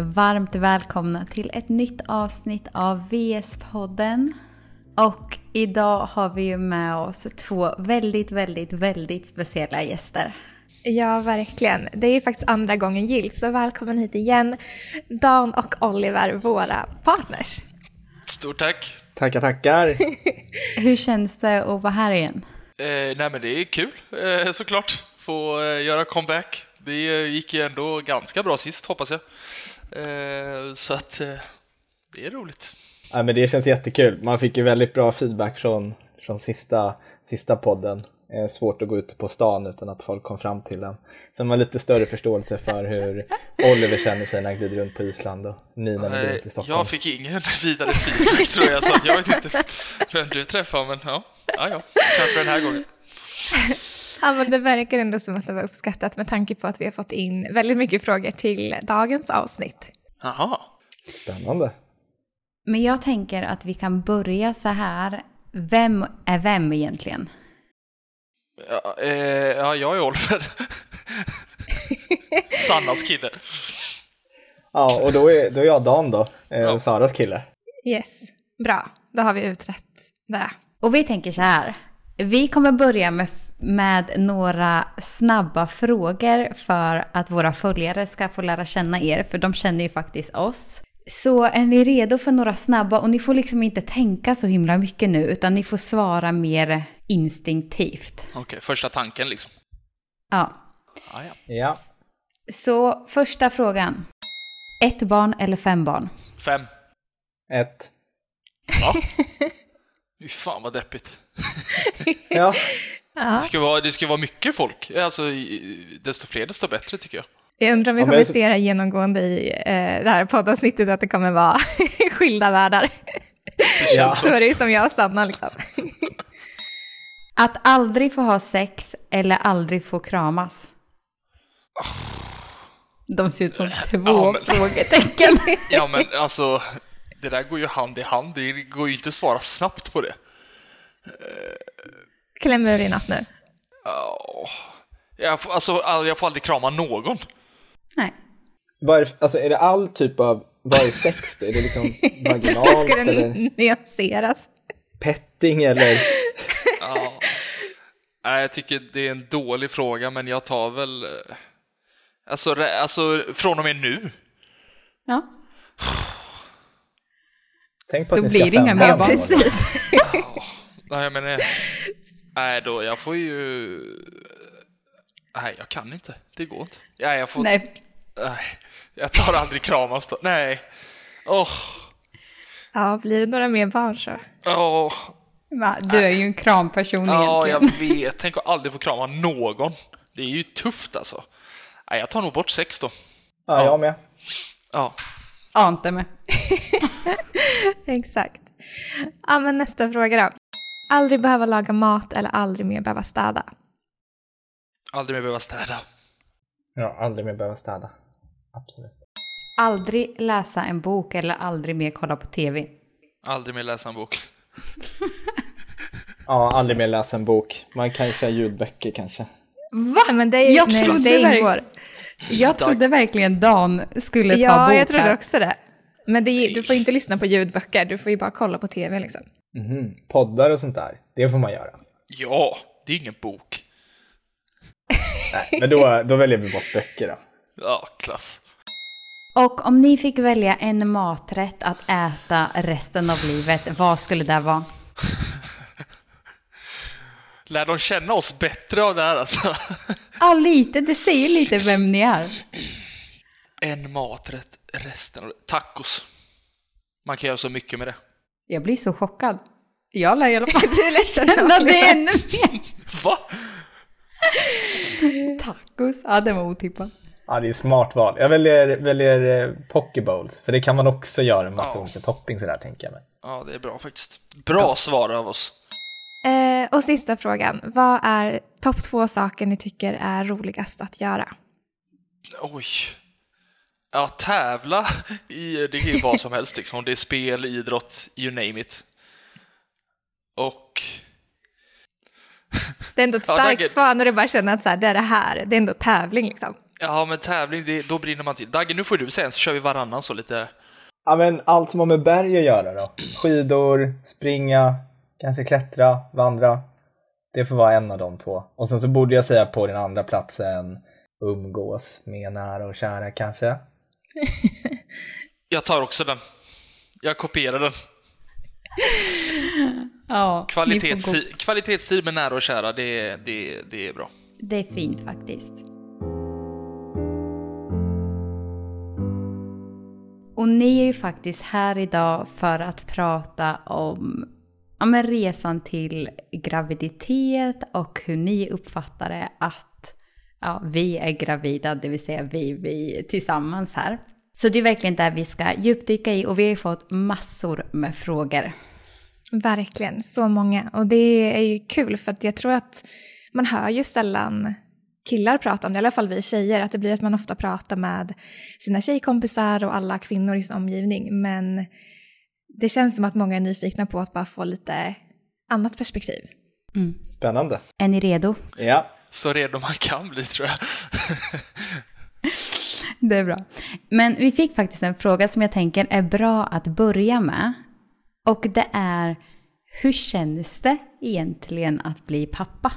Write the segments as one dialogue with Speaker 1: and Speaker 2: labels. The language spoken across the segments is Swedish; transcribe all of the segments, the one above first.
Speaker 1: varmt välkomna till ett nytt avsnitt av VS-podden. Och idag har vi ju med oss två väldigt, väldigt, väldigt speciella gäster.
Speaker 2: Ja, verkligen. Det är ju faktiskt andra gången gilt, så välkommen hit igen. Dan och Oliver, våra partners.
Speaker 3: Stort tack!
Speaker 4: Tackar, tackar!
Speaker 1: Hur känns det att vara här igen?
Speaker 3: Eh, nej men det är kul eh, såklart, få eh, göra comeback. Det eh, gick ju ändå ganska bra sist hoppas jag. Eh, så att eh, det är roligt.
Speaker 4: Ja, men det känns jättekul. Man fick ju väldigt bra feedback från, från sista, sista podden. Eh, svårt att gå ut på stan utan att folk kom fram till en. Sen har man lite större förståelse för hur Oliver känner sig när han glider runt på Island och ni när ni går runt i Stockholm.
Speaker 3: Jag fick ingen vidare feedback tror jag, så att jag vet inte vem du träffar, men ja, ja, ja. kanske den här gången.
Speaker 2: Ja, men det verkar ändå som att det var uppskattat med tanke på att vi har fått in väldigt mycket frågor till dagens avsnitt.
Speaker 3: Jaha.
Speaker 4: Spännande.
Speaker 1: Men jag tänker att vi kan börja så här. Vem är vem egentligen?
Speaker 3: Ja, eh, ja jag är Oliver. Sannas kille.
Speaker 4: Ja, och då är, då är jag Dan då, eh,
Speaker 3: Ja.
Speaker 4: Saras kille.
Speaker 2: Yes, bra. Då har vi utrett det.
Speaker 1: Och vi tänker så här. Vi kommer börja med, med några snabba frågor för att våra följare ska få lära känna er, för de känner ju faktiskt oss. Så är ni redo för några snabba, och ni får liksom inte tänka så himla mycket nu, utan ni får svara mer instinktivt.
Speaker 3: Okej, första tanken liksom.
Speaker 1: Ja.
Speaker 3: Ah, ja.
Speaker 4: Ja.
Speaker 1: Så första frågan. Ett barn eller fem barn?
Speaker 3: Fem.
Speaker 4: Ett.
Speaker 3: Ja. Fy fan vad deppigt.
Speaker 4: Ja.
Speaker 3: Det ska vara, det ska vara mycket folk. Alltså, desto fler desto bättre tycker jag.
Speaker 2: Jag undrar om vi
Speaker 4: Ja,
Speaker 2: kommer
Speaker 4: jag-
Speaker 2: se det här genomgående i eh, det här poddavsnittet, att det kommer vara skilda världar.
Speaker 4: ja.
Speaker 2: Så är det ju som jag och Sanna liksom.
Speaker 1: Att aldrig få ha sex eller aldrig få kramas? De ser ut som två
Speaker 3: Ja, men-
Speaker 1: frågetecken.
Speaker 3: Ja, men alltså, det där går ju hand i hand. Det går ju inte att svara snabbt på det.
Speaker 2: Kläm ur i natt nu.
Speaker 3: Ja, Jag får, alltså, jag får aldrig krama någon.
Speaker 1: Nej.
Speaker 4: Det- alltså, är det all typ av, vad är sex då? Är det liksom vaginalt
Speaker 2: Ska det nyanseras?
Speaker 4: petting eller?
Speaker 3: Ja. Nej, jag tycker det är en dålig fråga, men jag tar väl... eh, Alltså, alltså från och med nu.
Speaker 1: Ja.
Speaker 4: Tänk på att
Speaker 1: Då
Speaker 4: ni
Speaker 1: blir
Speaker 4: ska
Speaker 1: det inga mer
Speaker 4: barn.
Speaker 2: Precis.
Speaker 3: Nej, men... eh, Nej, då, jag får ju... Nej, jag kan inte. Det går inte. Nej, jag får... Nej.
Speaker 1: Nej.
Speaker 3: jag tar aldrig kramas då. Nej. Åh,
Speaker 2: Ja, blir det några mer barn så.
Speaker 3: åh.
Speaker 1: Va? Du är ju en kramperson
Speaker 3: Ja,
Speaker 1: egentligen.
Speaker 3: jag vet. Tänk att aldrig få krama någon. Det är ju tufft alltså. Nej, jag tar nog bort sex då.
Speaker 4: Ja, jag med.
Speaker 3: Ja.
Speaker 1: Ante med.
Speaker 2: Exakt. Ja, men nästa fråga då. Aldrig behöva laga mat eller aldrig mer behöva städa.
Speaker 3: Aldrig mer behöva städa.
Speaker 4: Ja, aldrig mer behöva städa. Absolut.
Speaker 1: Aldrig läsa en bok eller aldrig mer kolla på tv.
Speaker 3: Aldrig mer läsa en bok.
Speaker 4: Ja, aldrig mer läsa en bok. Man kan ju köra ljudböcker kanske.
Speaker 2: Va? Men det, är,
Speaker 1: Jag
Speaker 2: nej,
Speaker 1: trodde
Speaker 2: det
Speaker 1: verk-
Speaker 2: ingår.
Speaker 1: Jag trodde verkligen Dan skulle ta
Speaker 2: Ja,
Speaker 1: bok
Speaker 2: jag trodde också det. Men det, du får inte lyssna på ljudböcker, du får ju bara kolla på tv liksom.
Speaker 4: Mhm. Poddar och sånt där, det får man göra.
Speaker 3: Ja, det är ingen bok.
Speaker 4: Nej, men då, då väljer vi bort böcker då.
Speaker 3: Ja, klass.
Speaker 1: Och om ni fick välja en maträtt att äta resten av livet, vad skulle det vara?
Speaker 3: Lär de känna oss bättre av det här alltså?
Speaker 1: Ja, lite. Det säger lite vem ni är.
Speaker 3: En maträtt resten av Tacos. Man kan göra så mycket med det.
Speaker 1: Jag blir så chockad. Jag lär i alla fall
Speaker 2: Du lär känna
Speaker 1: det ännu mer.
Speaker 3: Va?
Speaker 1: Tacos. Ja, det var otippat.
Speaker 4: Ja, det är smart val. Jag väljer, väljer eh, poke bowls, för det kan man också göra en massa
Speaker 3: Ja.
Speaker 4: olika toppings sådär tänker jag mig.
Speaker 3: Ja, det är bra faktiskt. Bra svar av oss.
Speaker 2: Eh, och sista frågan. Vad är topp två saker ni tycker är roligast att göra?
Speaker 3: Oj. Ja, tävla i, det kan ju vad som helst liksom. Om det är spel, idrott, you name it. Och...
Speaker 2: Det är ändå ett
Speaker 3: Ja,
Speaker 2: starkt
Speaker 3: tack.
Speaker 2: svar när du bara känner att så här, det är det här, det är ändå tävling liksom.
Speaker 3: Ja, men tävling, det, då brinner man till. Dagge, nu får du säga så kör vi varannan så lite.
Speaker 4: Ja, men allt som har med berg att göra då. Skidor, springa, kanske klättra, vandra. Det får vara en av de två. Och sen så borde jag säga på den andra platsen umgås med nära och kära kanske.
Speaker 3: Jag tar också den. Jag kopierar den.
Speaker 1: Ja,
Speaker 3: Kvalitetstid, med nära och kära, det, det, det är bra.
Speaker 1: Det är fint faktiskt. Och ni är ju faktiskt här idag för att prata om ja, men resan till graviditet och hur ni uppfattar det att ja, vi är gravida, det vill säga vi, vi tillsammans här. Så det är verkligen där vi ska djupdyka i och vi har ju fått massor med frågor.
Speaker 2: Verkligen, så många. Och det är ju kul för att jag tror att man hör ju sällan killar prata om det, i alla fall vi tjejer, att det blir att man ofta pratar med sina tjejkompisar och alla kvinnor i sin omgivning. Men det känns som att många är nyfikna på att bara få lite annat perspektiv.
Speaker 4: Spännande.
Speaker 1: Är ni redo?
Speaker 4: Ja.
Speaker 3: Så redo man kan bli, tror jag.
Speaker 1: Det är bra. Men vi fick faktiskt en fråga som jag tänker är bra att börja med. Och det är, hur känns det egentligen att bli pappa?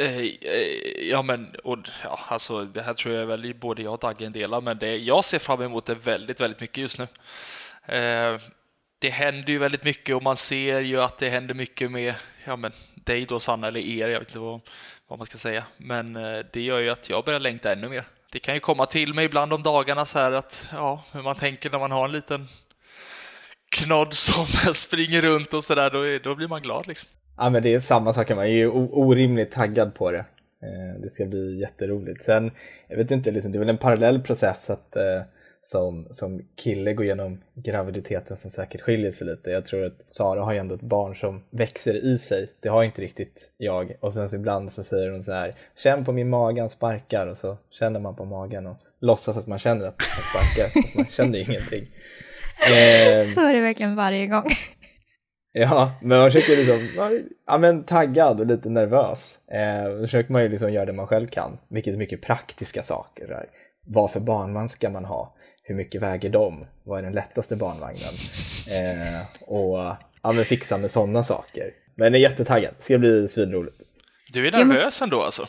Speaker 3: Eh, eh, Ja, men och, ja, alltså, det här tror jag väl både jag och Dagge en del av, men det, jag ser fram emot det väldigt, väldigt mycket just nu. Eh, det händer ju väldigt mycket och man ser ju att det händer mycket med ja, men, dig då, Sanna, eller er, jag vet inte vad, vad man ska säga. Men eh, det gör ju att jag börjar längta ännu mer. Det kan ju komma till mig ibland om dagarna så här att, ja, hur man tänker när man har en liten knodd som springer runt och sådär, då, då blir man glad liksom.
Speaker 4: Ja men det är samma sak, man är ju orimligt taggad på det. Eh, det ska bli jätteroligt. Sen, jag vet inte, liksom, det är väl en parallell process att eh, som, som kille gå igenom graviditeten som säkert skiljer sig lite. Jag tror att Sara har ju ändå ett barn som växer i sig. Det har inte riktigt jag. Och sen så ibland så säger hon så här, känn på min mage, han sparkar. Och så känner man på magen och låtsas att man känner att han sparkar. fast man känner ju ingenting. Eh,
Speaker 2: Så är det verkligen varje gång.
Speaker 4: Ja, men man försöker liksom, ja men taggad och lite nervös. Eh, då försöker man ju liksom göra det man själv kan, vilket är mycket praktiska saker. Där. Vad för barnvagn ska man ha? Hur mycket väger de? Vad är den lättaste barnvagnen? Eh, och ja, men fixa med sådana saker. Men jag är jättetaggad, det ska bli svinroligt.
Speaker 3: Du är nervös ändå alltså?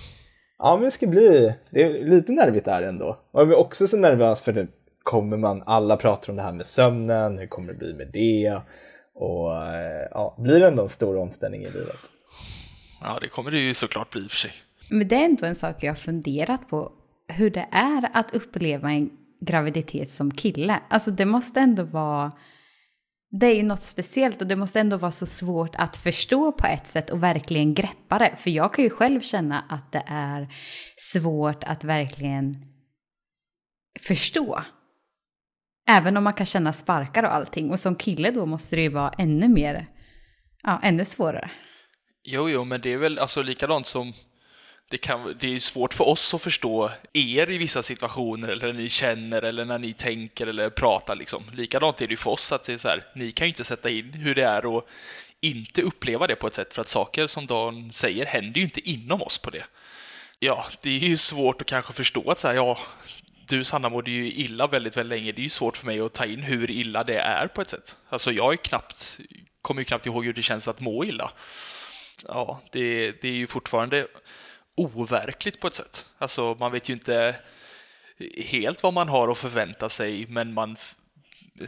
Speaker 4: Ja, men det ska bli, det är lite nervigt där ändå. Och jag är också så nervös för det kommer man, alla pratar om det här med sömnen, hur kommer det bli med det? Och eh, ja, blir det ändå en stor omställning i livet?
Speaker 3: Ja, det kommer det ju såklart bli i och för sig.
Speaker 1: Men det är ändå en sak jag har funderat på. Hur det är att uppleva en graviditet som kille. Alltså det måste ändå vara... Det är ju något speciellt och det måste ändå vara så svårt att förstå på ett sätt och verkligen greppa det. För jag kan ju själv känna att det är svårt att verkligen förstå. Även om man kan känna sparkar och allting. Och som kille då måste det ju vara ännu mer, ja, ännu svårare.
Speaker 3: Jo, jo, men det är väl alltså likadant som det, kan, det är svårt för oss att förstå er i vissa situationer eller när ni känner eller när ni tänker eller pratar. Liksom. Likadant är det ju för oss att det är så här, ni kan ju inte sätta in hur det är att inte uppleva det på ett sätt för att saker som Dan säger händer ju inte inom oss på det. Ja, det är ju svårt att kanske förstå att så här, ja, du Sanna mådde ju illa väldigt, väldigt länge. Det är ju svårt för mig att ta in hur illa det är på ett sätt. Alltså jag är knappt, kommer ju knappt ihåg hur det känns att må illa ja, det, det är ju fortfarande overkligt på ett sätt. Alltså, man vet ju inte helt vad man har att förvänta sig, men man...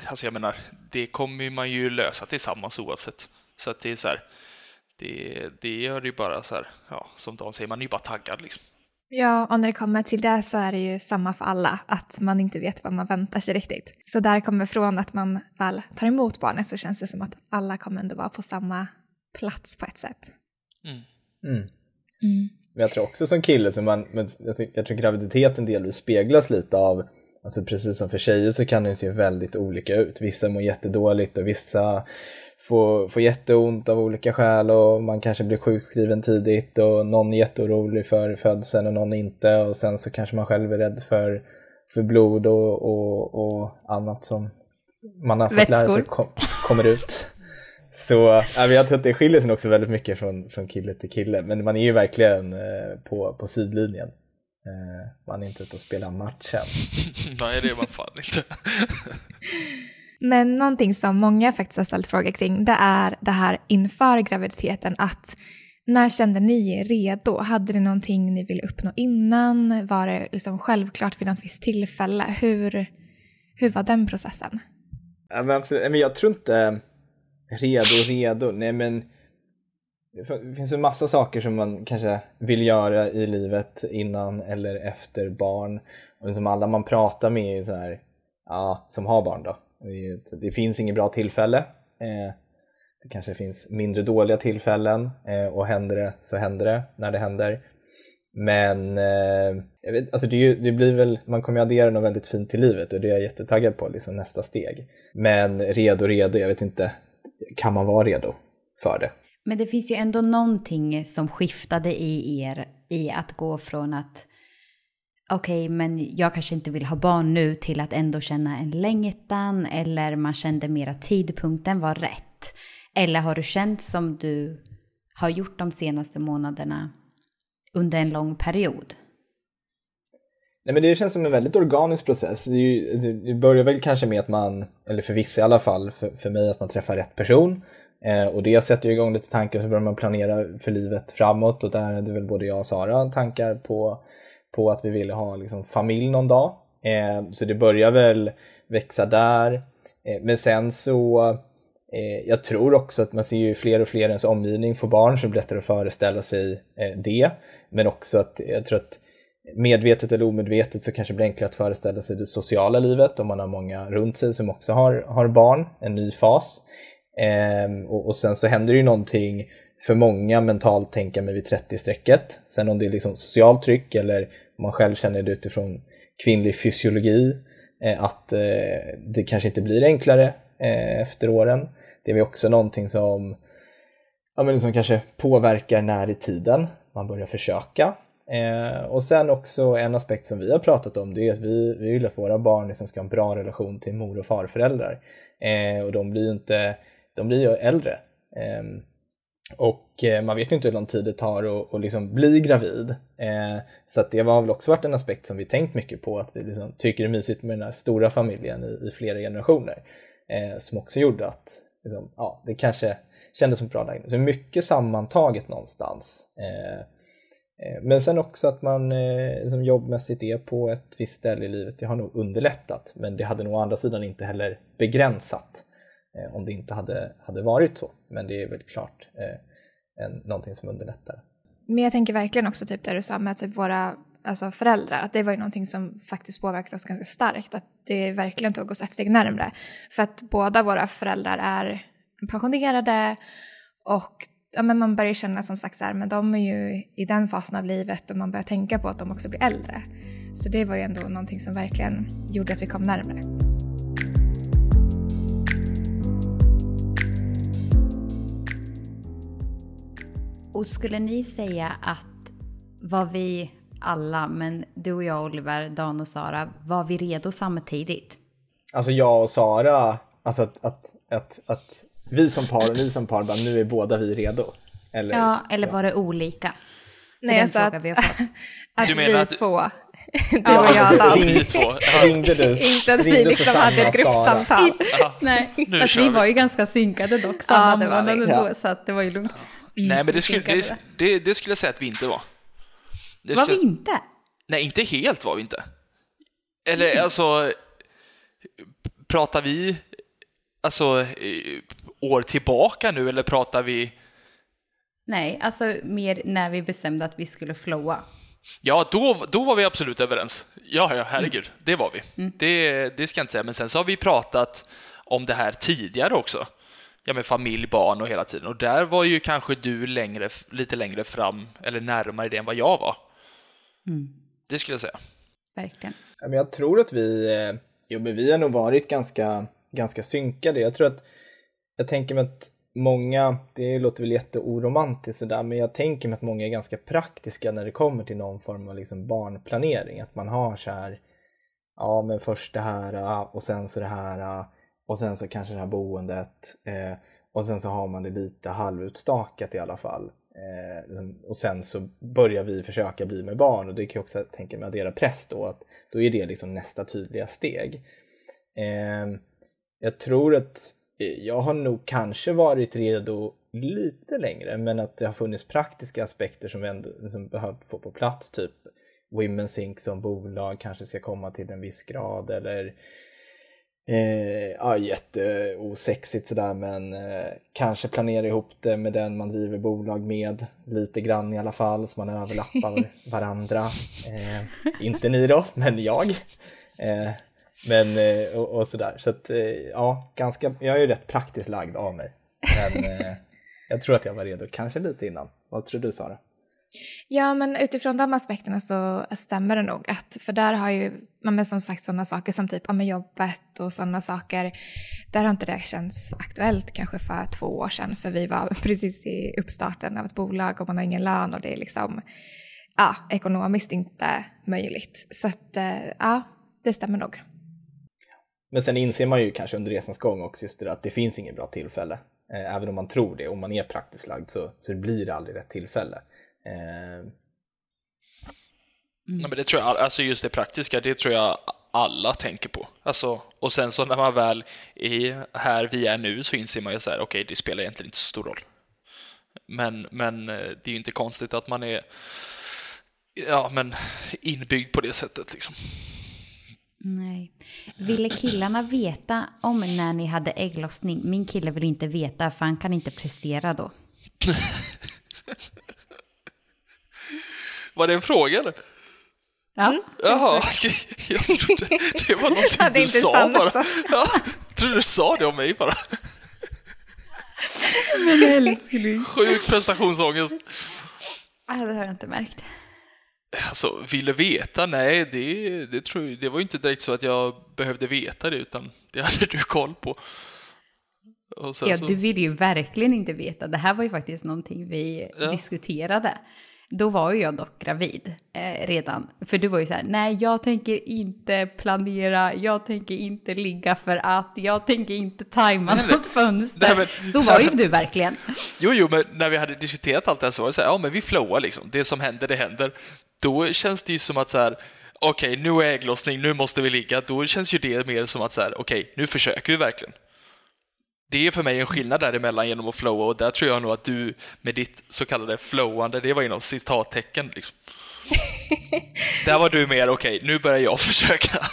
Speaker 3: Alltså, jag menar, det kommer man ju lösa tillsammans oavsett. Så att det är så här, det, det gör det ju bara så här, ja, som Dan säger, man är ju bara taggad liksom.
Speaker 2: Ja, och när det kommer till det så är det ju samma för alla, att man inte vet vad man väntar sig riktigt. Så där kommer från att man väl tar emot barnet så känns det som att alla kommer ändå vara på samma plats på ett sätt.
Speaker 3: Mm.
Speaker 4: Mm. Men jag tror också som kille, så man, men jag tror graviditeten delvis speglas lite av, alltså precis som för tjejer så kan det se väldigt olika ut. Vissa mår jättedåligt och vissa får, får jätteont av olika skäl och man kanske blir sjukskriven tidigt och någon är jätteorolig för födseln och någon inte och sen så kanske man själv är rädd för, för blod och, och, och annat som man har fått lära sig
Speaker 1: Vätskor.
Speaker 4: kom, kommer ut. Så ja, jag tror att det skiljer sig också väldigt mycket från, från kille till kille. Men man är ju verkligen eh, på, på sidlinjen. Eh, man är inte ute och spelar matchen.
Speaker 3: Nej, det är man fan inte.
Speaker 2: Men någonting som många faktiskt har ställt frågor kring, det är det här inför graviditeten att när kände ni er redo? Hade det någonting ni ville uppnå innan? Var det liksom självklart vid något visst tillfälle? Hur, hur var den processen?
Speaker 4: Ja, men, absolut. men jag tror inte redo, redo. Nej men det finns ju massa saker som man kanske vill göra i livet innan eller efter barn. Och liksom alla man pratar med är så här, ja, som har barn då. Det, finns inget bra tillfälle. Eh, det kanske finns mindre dåliga tillfällen eh, och händer det så händer det när det händer. Men eh, jag vet, alltså det, det, blir väl, man kommer ju addera något väldigt fint till livet och det är jag jättetaggad på, liksom nästa steg. Men redo, redo, jag vet inte, kan man vara redo för det?
Speaker 1: Men det finns ju ändå någonting som skiftade i er i att gå från att okej, okay, men jag kanske inte vill ha barn nu till att ändå känna en längtan eller man kände mer att tidpunkten var rätt. Eller har du känt som du har gjort de senaste månaderna under en lång period?
Speaker 4: Nej, men det känns som en väldigt organisk process. Det, ju, det börjar väl kanske med att man, eller för vissa i alla fall, för, för mig att man träffar rätt person. Eh, och det sätter ju igång lite tankar och så börjar man planera för livet framåt och där hade väl både jag och Sara tankar på, på att vi ville ha liksom, familj någon dag. Eh, så det börjar väl växa där. Eh, men sen så eh, jag tror också att man ser ju fler och fler i ens omgivning få barn så det blir lättare att föreställa sig eh, det. Men också att jag tror att medvetet eller omedvetet så kanske det blir enklare att föreställa sig det sociala livet om man har många runt sig som också har, har barn, en ny fas. Eh, och, och, sen så händer det ju någonting för många mentalt tänka mig vid 30-strecket. Sen om det är liksom socialt tryck eller om man själv känner det utifrån kvinnlig fysiologi, eh, att eh, det kanske inte blir enklare eh, efter åren. Det är väl också någonting som, ja, men som kanske påverkar när i tiden man börjar försöka. Eh, och sen också en aspekt som vi har pratat om, det är att vi, vi vill att våra barn liksom ska ha en bra relation till mor och farföräldrar. Eh, och de blir ju inte, de blir ju äldre. Ehm, eh, och man vet ju inte hur lång tid det tar att, att liksom bli gravid. Eh, så att det har väl också varit en aspekt som vi tänkt mycket på, att vi liksom tycker det är mysigt med den här stora familjen i, i flera generationer. Eh, som också gjorde att liksom, ja, det kanske kändes som bra lägenhet. Så mycket sammantaget någonstans. Eh, Eh, men sen också att man eh, liksom jobbmässigt är på ett visst ställe i livet, det har nog underlättat. Men det hade nog å andra sidan inte heller begränsat eh, om det inte hade, hade varit så. Men det är väl klart en, någonting som underlättar.
Speaker 2: Men jag tänker verkligen också typ där du sa med typ våra alltså föräldrar, att det var ju någonting som faktiskt påverkade oss ganska starkt. Att det verkligen tog oss ett steg närmre. För att båda våra föräldrar är pensionerade och ja, men man börjar känna som sagt så här, men de är ju i den fasen av livet och man börjar tänka på att de också blir äldre. Så det var ju ändå någonting som verkligen gjorde att vi kom närmare.
Speaker 1: Och skulle ni säga att vad vi alla, men du och jag Oliver, Dan och Sara, var vi redo samtidigt?
Speaker 4: Alltså jag och Sara, alltså att, att, att, att vi som par och ni som par, bara nu är båda vi redo.
Speaker 1: Eller, ja, eller var det olika?
Speaker 2: Nej, alltså att, vi, att vi att... två,
Speaker 4: du ja, och jag Dan. Ring, ringde du?
Speaker 2: Inte att vi liksom hade ett gruppsamtal.
Speaker 1: Nej, fast vi var ju ganska synkade dock samma ja, månad då, så att det var ju lugnt.
Speaker 3: Mm, Nej, men det skulle, det, det, det skulle jag säga att vi inte var.
Speaker 1: Det var vi inte?
Speaker 3: Nej, inte helt var vi inte. Eller mm. alltså, pratar vi alltså år tillbaka nu eller pratar vi?
Speaker 1: Nej, alltså mer när vi bestämde att vi skulle flowa.
Speaker 3: Ja, då, då var vi absolut överens. Ja, ja, herregud, mm. det var vi. Mm. Det, det ska jag inte säga, men sen så har vi pratat om det här tidigare också. Ja, med familj, barn och hela tiden. Och där var ju kanske du längre, lite längre fram, eller närmare det än vad jag var. Mm. Det skulle jag säga.
Speaker 1: Verkligen.
Speaker 4: Jag tror att vi, eh, jo men vi har nog varit ganska, ganska synkade. Jag tror att, jag tänker mig att många, det låter väl jätteoromantiskt sådär, men jag tänker mig att många är ganska praktiska när det kommer till någon form av liksom barnplanering. Att man har så här, ja men först det här äh, och sen så det här äh, och sen så kanske det här boendet. Eh, och sen så har man det lite halvutstakat i alla fall. Eh, liksom, och sen så börjar vi försöka bli med barn och det kan jag också tänka mig addera press då, att då är det liksom nästa tydliga steg. Eh, jag tror att jag har nog kanske varit redo lite längre men att det har funnits praktiska aspekter som vi ändå liksom behövt få på plats, typ Women's Inc som bolag kanske ska komma till en viss grad eller Eh, ja, jätteosexigt sådär men eh, kanske planera ihop det med den man driver bolag med lite grann i alla fall så man överlappar varandra. Eh, inte ni då, men jag. Eh, men eh, och, och, sådär. Så att eh, ja, ganska, jag är ju rätt praktiskt lagd av mig. Men jag tror att jag var redo, kanske lite innan. Vad tror du Sara?
Speaker 2: Ja, men utifrån de aspekterna så stämmer det nog. Att, för där har ju, men som sagt sådana saker som typ med jobbet och sådana saker, där har inte det känts aktuellt kanske för två år sedan. För vi var precis i uppstarten av ett bolag och man har ingen lön och det är liksom, ja, ekonomiskt inte möjligt. Så att, eh, ja, det stämmer nog.
Speaker 4: Men sen inser man ju kanske under resans gång också just det att det finns inget bra tillfälle. Eh, även om man tror det, om man är praktiskt lagd så, så blir det aldrig rätt tillfälle. Eh,
Speaker 3: mm. Nej, men det tror jag, alltså just det praktiska, det tror jag alla tänker på. Alltså, och sen så när man väl är här vi är nu så inser man ju så här, okej, okay, det spelar egentligen inte så stor roll. Men, men eh, det är ju inte konstigt att man är ja, men inbyggd på det sättet liksom.
Speaker 1: Nej. Ville killarna veta om när ni hade ägglossning? Min kille vill inte veta för han kan inte prestera då.
Speaker 3: Var det en fråga eller?
Speaker 1: Ja. Mm.
Speaker 3: Jaha, jag trodde det var någonting ja, det du sa bara. Ja, jag trodde du sa det om mig bara.
Speaker 1: Men älskling.
Speaker 3: Sjuk prestationsångest.
Speaker 1: Ja, det har jag inte märkt.
Speaker 3: Alltså, ville veta? Nej, det, det, tror jag, det var inte direkt så att jag behövde veta det, utan det hade du koll på.
Speaker 1: ja, så... du ville ju verkligen inte veta. Det här var ju faktiskt någonting vi ja. diskuterade. Då var ju jag dock gravid eh, redan. För du var ju så här, nej jag tänker inte planera, jag tänker inte ligga för att, jag tänker inte tajma nej, något fönster. Nej, men, så var ju du verkligen.
Speaker 3: Jo, jo, men när vi hade diskuterat allt det här så var det så här, ja men vi flowar liksom, det som händer, det händer. Då känns det ju som att så här, okej, okay, nu är ägglossning, nu måste vi ligga. Då känns ju det mer som att så här, okej, okay, nu försöker vi verkligen det är för mig en skillnad däremellan genom att flowa och där tror jag nog att du med ditt så kallade flowande, det var inom citattecken liksom. där var du mer okej, okay, nu börjar jag försöka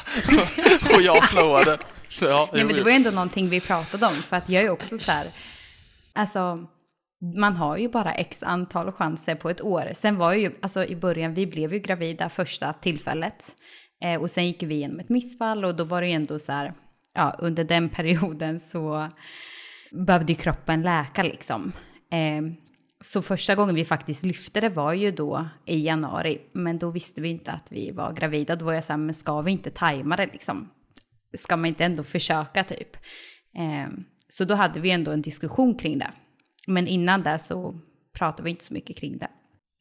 Speaker 3: och jag flowade.
Speaker 1: Ja, Nej, men det var ju ändå någonting vi pratade om för att jag är också så här, alltså man har ju bara x antal chanser på ett år. Sen var ju, alltså i början, vi blev ju gravida första tillfället eh, och sen gick vi igenom ett missfall och då var det ju ändå så här, ja, under den perioden så behövde ju kroppen läka liksom. Eh, så första gången vi faktiskt lyfte det var ju då i januari, men då visste vi inte att vi var gravida. Då var jag så här, men ska vi inte tajma det liksom? Ska man inte ändå försöka typ? Eh, så då hade vi ändå en diskussion kring det. Men innan det så pratade vi inte så mycket kring det.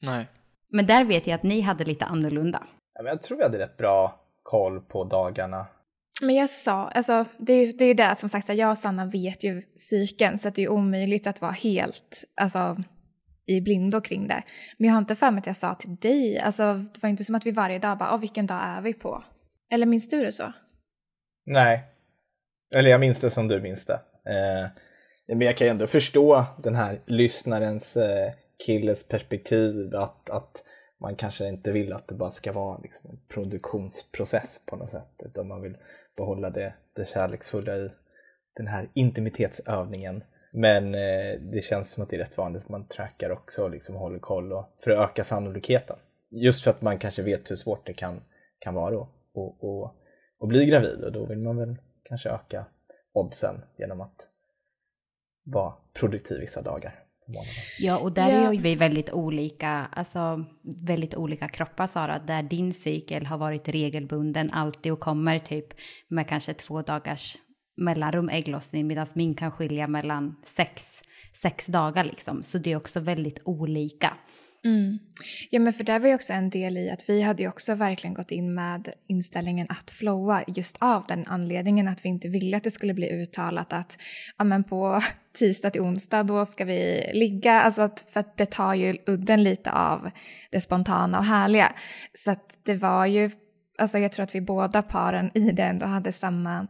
Speaker 3: Nej.
Speaker 1: Men där vet jag att ni hade lite annorlunda.
Speaker 4: Jag tror vi hade rätt bra koll på dagarna.
Speaker 2: Men jag sa, alltså det är ju det, är det som sagt, jag och Sanna vet ju psyken så det är omöjligt att vara helt alltså, i blindo kring det. Men jag har inte för mig att jag sa till dig, alltså det var inte som att vi varje dag bara, vilken dag är vi på? Eller minns du det så?
Speaker 4: Nej, eller jag minns det som du minns det. Eh, men jag kan ju ändå förstå den här lyssnarens eh, killes perspektiv att, att man kanske inte vill att det bara ska vara liksom en produktionsprocess på något sätt, utan man vill behålla det, det kärleksfulla i den här intimitetsövningen. Men eh, det känns som att det är rätt vanligt att man trackar också och liksom håller koll och, för att öka sannolikheten. Just för att man kanske vet hur svårt det kan, kan vara att och, och, och bli gravid och då vill man väl kanske öka oddsen genom att vara produktiv vissa dagar.
Speaker 1: Ja, och där ja. är vi väldigt olika, alltså väldigt olika kroppar Sara, där din cykel har varit regelbunden alltid och kommer typ med kanske två dagars mellanrum ägglossning, medan min kan skilja mellan sex, sex dagar liksom. Så det är också väldigt olika.
Speaker 2: Mm. Ja men för det var ju också en del i att vi hade ju också verkligen gått in med inställningen att flowa just av den anledningen att vi inte ville att det skulle bli uttalat att ja men på tisdag till onsdag då ska vi ligga, alltså att, för att det tar ju udden lite av det spontana och härliga. Så att det var ju, alltså jag tror att vi båda paren i det ändå hade samma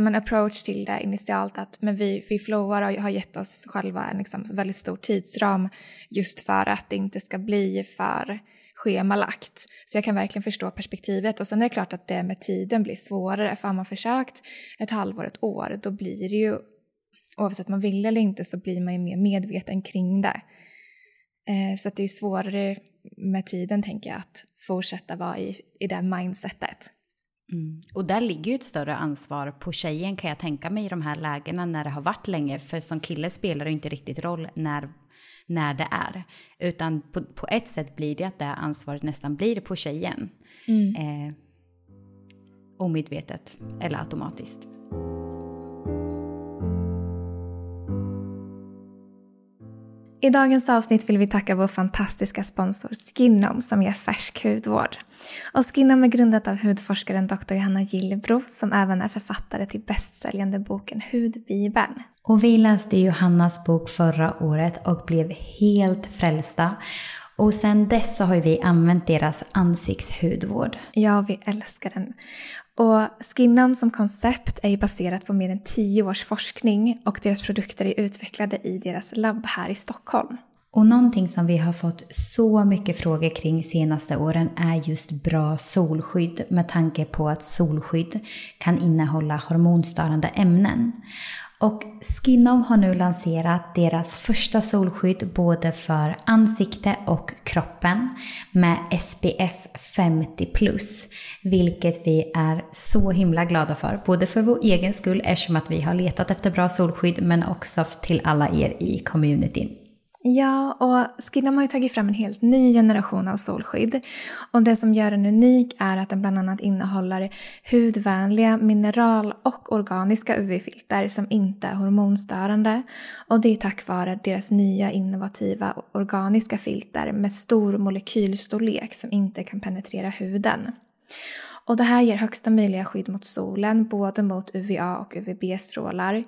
Speaker 2: men approach till det initialt att men vi, vi flowar och har gett oss själva en liksom väldigt stor tidsram just för att det inte ska bli för schemalagt. Så jag kan verkligen förstå perspektivet och sen är det klart att det med tiden blir svårare för har man försökt ett halvår, ett år, då blir det ju oavsett om man vill eller inte så blir man ju mer medveten kring det. Eh, så att det är svårare med tiden tänker jag att fortsätta vara i, i det mindsetet.
Speaker 1: Mm. Och där ligger ju ett större ansvar på tjejen kan jag tänka mig i de här lägena när det har varit länge. För som kille spelar det inte riktigt roll när, när det är. Utan på, på ett sätt blir det att det ansvaret nästan blir på tjejen. Mm. Eh, omedvetet eller automatiskt.
Speaker 2: I dagens avsnitt vill vi tacka vår fantastiska sponsor Skinom som ger färsk hudvård. Och Skinom är grundat av hudforskaren Dr. Johanna Gillebro som även är författare till bästsäljande boken Hudbibeln.
Speaker 1: Och vi läste Johannas bok förra året och blev helt frälsta. Och sen dess har vi använt deras ansiktshudvård.
Speaker 2: Ja, vi älskar den. Och Skinnam som koncept är ju baserat på mer än tio års forskning och deras produkter är utvecklade i deras labb här i Stockholm.
Speaker 1: Och någonting som vi har fått så mycket frågor kring senaste åren är just bra solskydd med tanke på att solskydd kan innehålla hormonstörande ämnen. Och Skinom har nu lanserat deras första solskydd både för ansikte och kroppen med SPF 50+. Vilket vi är så himla glada för. Både för vår egen skull eftersom att vi har letat efter bra solskydd men också till alla er i communityn.
Speaker 2: Ja, och Skinnam har ju tagit fram en helt ny generation av solskydd. Och det som gör den unik är att den bland annat innehåller hudvänliga mineral och organiska UV-filter som inte är hormonstörande. Och det är tack vare deras nya innovativa organiska filter med stor molekylstorlek som inte kan penetrera huden. Och det här ger högsta möjliga skydd mot solen, både mot UVA och UVB-strålar.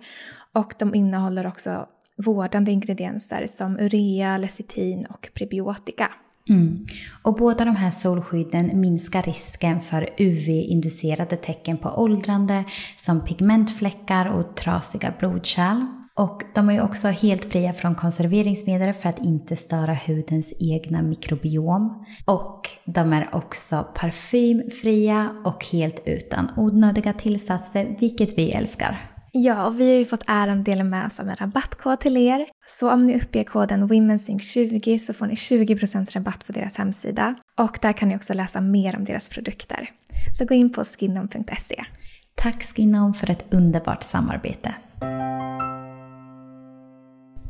Speaker 2: Och de innehåller också vårdande ingredienser som urea, lecitin och prebiotika.
Speaker 1: Mm. Och båda de här solskydden minskar risken för UV-inducerade tecken på åldrande som pigmentfläckar och trasiga blodkärl. Och de är också helt fria från konserveringsmedel för att inte störa hudens egna mikrobiom. Och de är också parfymfria och helt utan onödiga tillsatser, vilket vi älskar.
Speaker 2: Ja, och vi har ju fått äran att dela med oss av en rabattkod till er. Så om ni uppger koden WomenSync20 så får ni 20% rabatt på deras hemsida. Och där kan ni också läsa mer om deras produkter. Så gå in på skinom.se.
Speaker 1: Tack Skinom för ett underbart samarbete.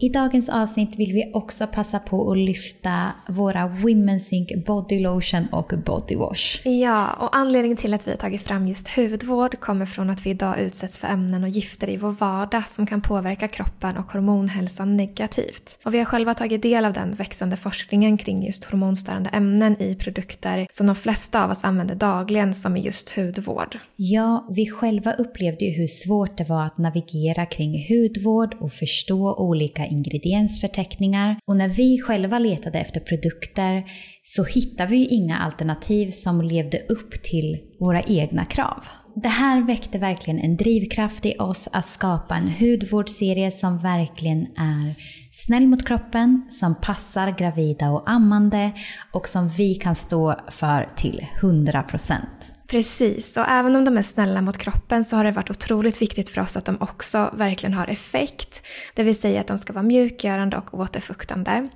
Speaker 1: I dagens avsnitt vill vi också passa på att lyfta våra Women's Sync Body Lotion och Body Wash.
Speaker 2: Ja, och anledningen till att vi har tagit fram just hudvård kommer från att vi idag utsätts för ämnen och gifter i vår vardag som kan påverka kroppen och hormonhälsan negativt. Och vi har själva tagit del av den växande forskningen kring just hormonstörande ämnen i produkter som de flesta av oss använder dagligen som är just hudvård.
Speaker 1: Ja, vi själva upplevde ju hur svårt det var att navigera kring hudvård och förstå olika ingrediensförteckningar och när vi själva letade efter produkter så hittade vi inga alternativ som levde upp till våra egna krav. Det här väckte verkligen en drivkraft i oss att skapa en hudvårdsserie som verkligen är snäll mot kroppen, som passar gravida och ammande och som vi kan stå för till 100%.
Speaker 2: Precis, och även om de är snälla mot kroppen så har det varit otroligt viktigt för oss att de också verkligen har effekt. Det vill säga att de ska vara mjukgörande och återfuktande.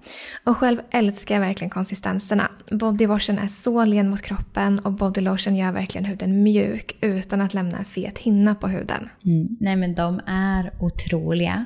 Speaker 2: Och själv älskar jag verkligen konsistenserna. Bodywashen är så len mot kroppen och bodylotion gör verkligen huden mjuk utan att lämna en fet hinna på huden.
Speaker 1: Mm. Nej men de är otroliga.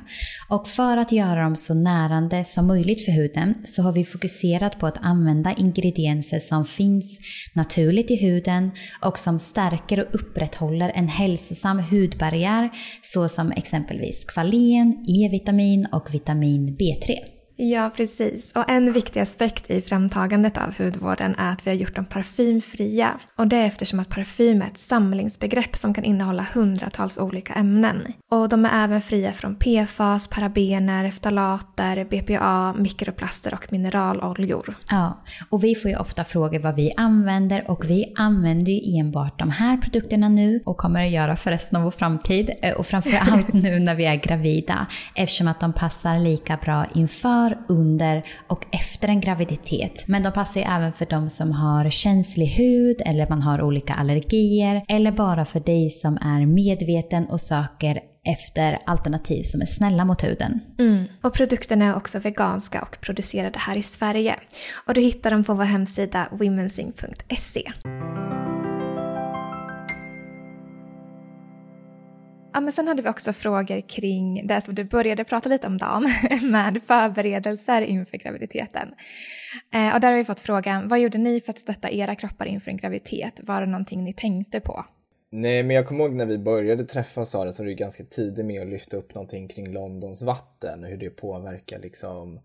Speaker 1: Och för att göra dem så närande som möjligt för huden så har vi fokuserat på att använda ingredienser som finns naturligt i huden och som stärker och upprätthåller en hälsosam hudbarriär såsom exempelvis kvalen, E-vitamin och vitamin B3.
Speaker 2: Ja, precis. Och en viktig aspekt i framtagandet av hudvården är att vi har gjort dem parfymfria. Och det är eftersom att parfym är ett samlingsbegrepp som kan innehålla hundratals olika ämnen. Och de är även fria från PFAS, parabener, ftalater, BPA, mikroplaster och mineraloljor.
Speaker 1: Ja, och vi får ju ofta frågor vad vi använder och vi använder ju enbart de här produkterna nu och kommer att göra för resten av vår framtid. Eh, och framförallt nu när vi är gravida eftersom att de passar lika bra inför, under och efter en graviditet. Men de passar ju även för de som har känslig hud eller man har olika allergier eller bara för dig som är medveten och söker efter alternativ som är snälla mot huden.
Speaker 2: Mm. Och produkterna är också veganska och producerade här i Sverige. Och du hittar dem på vår hemsida womensing.se. Ja, men sen hade vi också frågor kring det som du började prata lite om Dan, med förberedelser inför graviditeten. Eh, och där har vi fått frågan, vad gjorde ni för att stötta era kroppar inför en graviditet? Var det någonting ni tänkte på?
Speaker 4: Nej, men jag kommer ihåg när vi började träffas Sara så var det ganska tidigt med att lyfta upp någonting kring Londons vatten och hur det påverkar liksom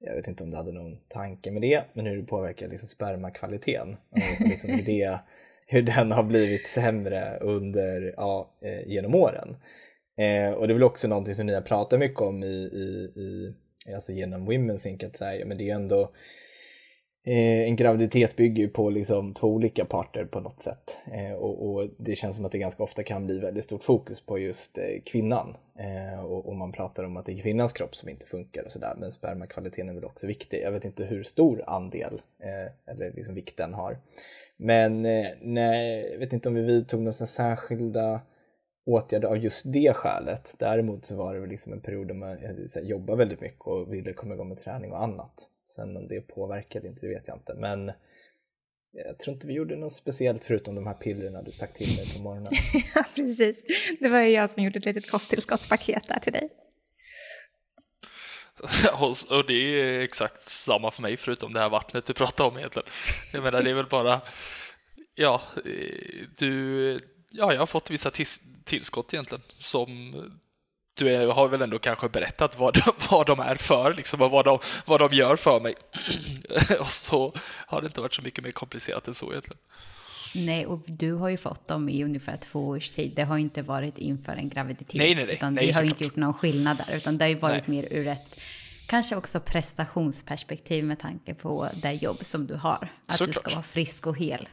Speaker 4: jag vet inte om du hade någon tanke med det, men hur det påverkar liksom spermakvaliteten. Och liksom hur, det, hur den har blivit sämre under, ja, eh, genom åren. Eh, och det är väl också någonting som ni har pratat mycket om i, i, i alltså genom Women's Inc. att säga, men det är ändå Eh, en graviditet bygger ju på liksom två olika parter på något sätt. Eh, och, och, det känns som att det ganska ofta kan bli väldigt stort fokus på just eh, kvinnan. Eh, och, och, man pratar om att det är kvinnans kropp som inte funkar och sådär. Men spermakvaliteten är väl också viktig. Jag vet inte hur stor andel eh, eller liksom vikt den har. Men eh, nej, jag vet inte om vi vidtog några särskilda åtgärder av just det skälet. Däremot så var det liksom en period där man eh, jobbade väldigt mycket och ville komma igång med träning och annat. Sen om det påverkade inte, det vet jag inte. Men eh, jag tror inte vi gjorde något speciellt förutom de här pillerna du stack till mig på morgonen.
Speaker 2: ja, precis. Det var ju jag som gjorde ett litet kosttillskottspaket där till dig.
Speaker 3: och det är exakt samma för mig förutom det här vattnet du pratade om egentligen. Jag menar det är väl bara, ja, eh, du, ja jag har fått vissa tillskott egentligen som du har väl ändå kanske berättat vad, vad de är för liksom, och vad de, vad de gör för mig. och så har det inte varit så mycket mer komplicerat än så egentligen.
Speaker 1: Nej, och du har ju fått dem i ungefär två års tid. Det har inte varit inför en graviditet.
Speaker 3: Nej, nej, nej.
Speaker 1: Utan
Speaker 3: nej,
Speaker 1: vi har inte gjort någon skillnad där, utan det har ju varit
Speaker 3: nej.
Speaker 1: mer ur ett kanske också prestationsperspektiv med tanke på det jobb som du har. Att
Speaker 3: så
Speaker 1: du ska vara frisk och hel.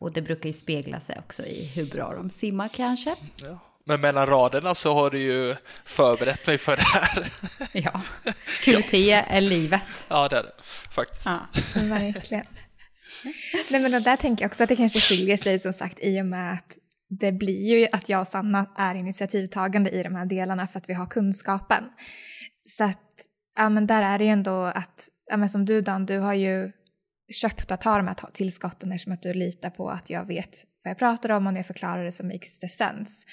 Speaker 1: Och det brukar ju spegla sig också i hur bra de simmar kanske.
Speaker 3: Ja. Men mellan raderna så har du ju förberett mig för det här.
Speaker 1: Ja, QT är livet.
Speaker 3: Ja, det är det faktiskt.
Speaker 1: Ja.
Speaker 2: Verkligen. Nej, men där tänker jag också att det kanske skiljer sig som sagt i och med att det blir ju att jag och Sanna är initiativtagande i de här delarna för att vi har kunskapen. Så att, ja men där är det ju ändå att, ja men som du Dan, du har ju köpt att ta de här tillskotten eftersom att du litar på att jag vet vad jag pratar om och när jag förklarar det så makes the sense.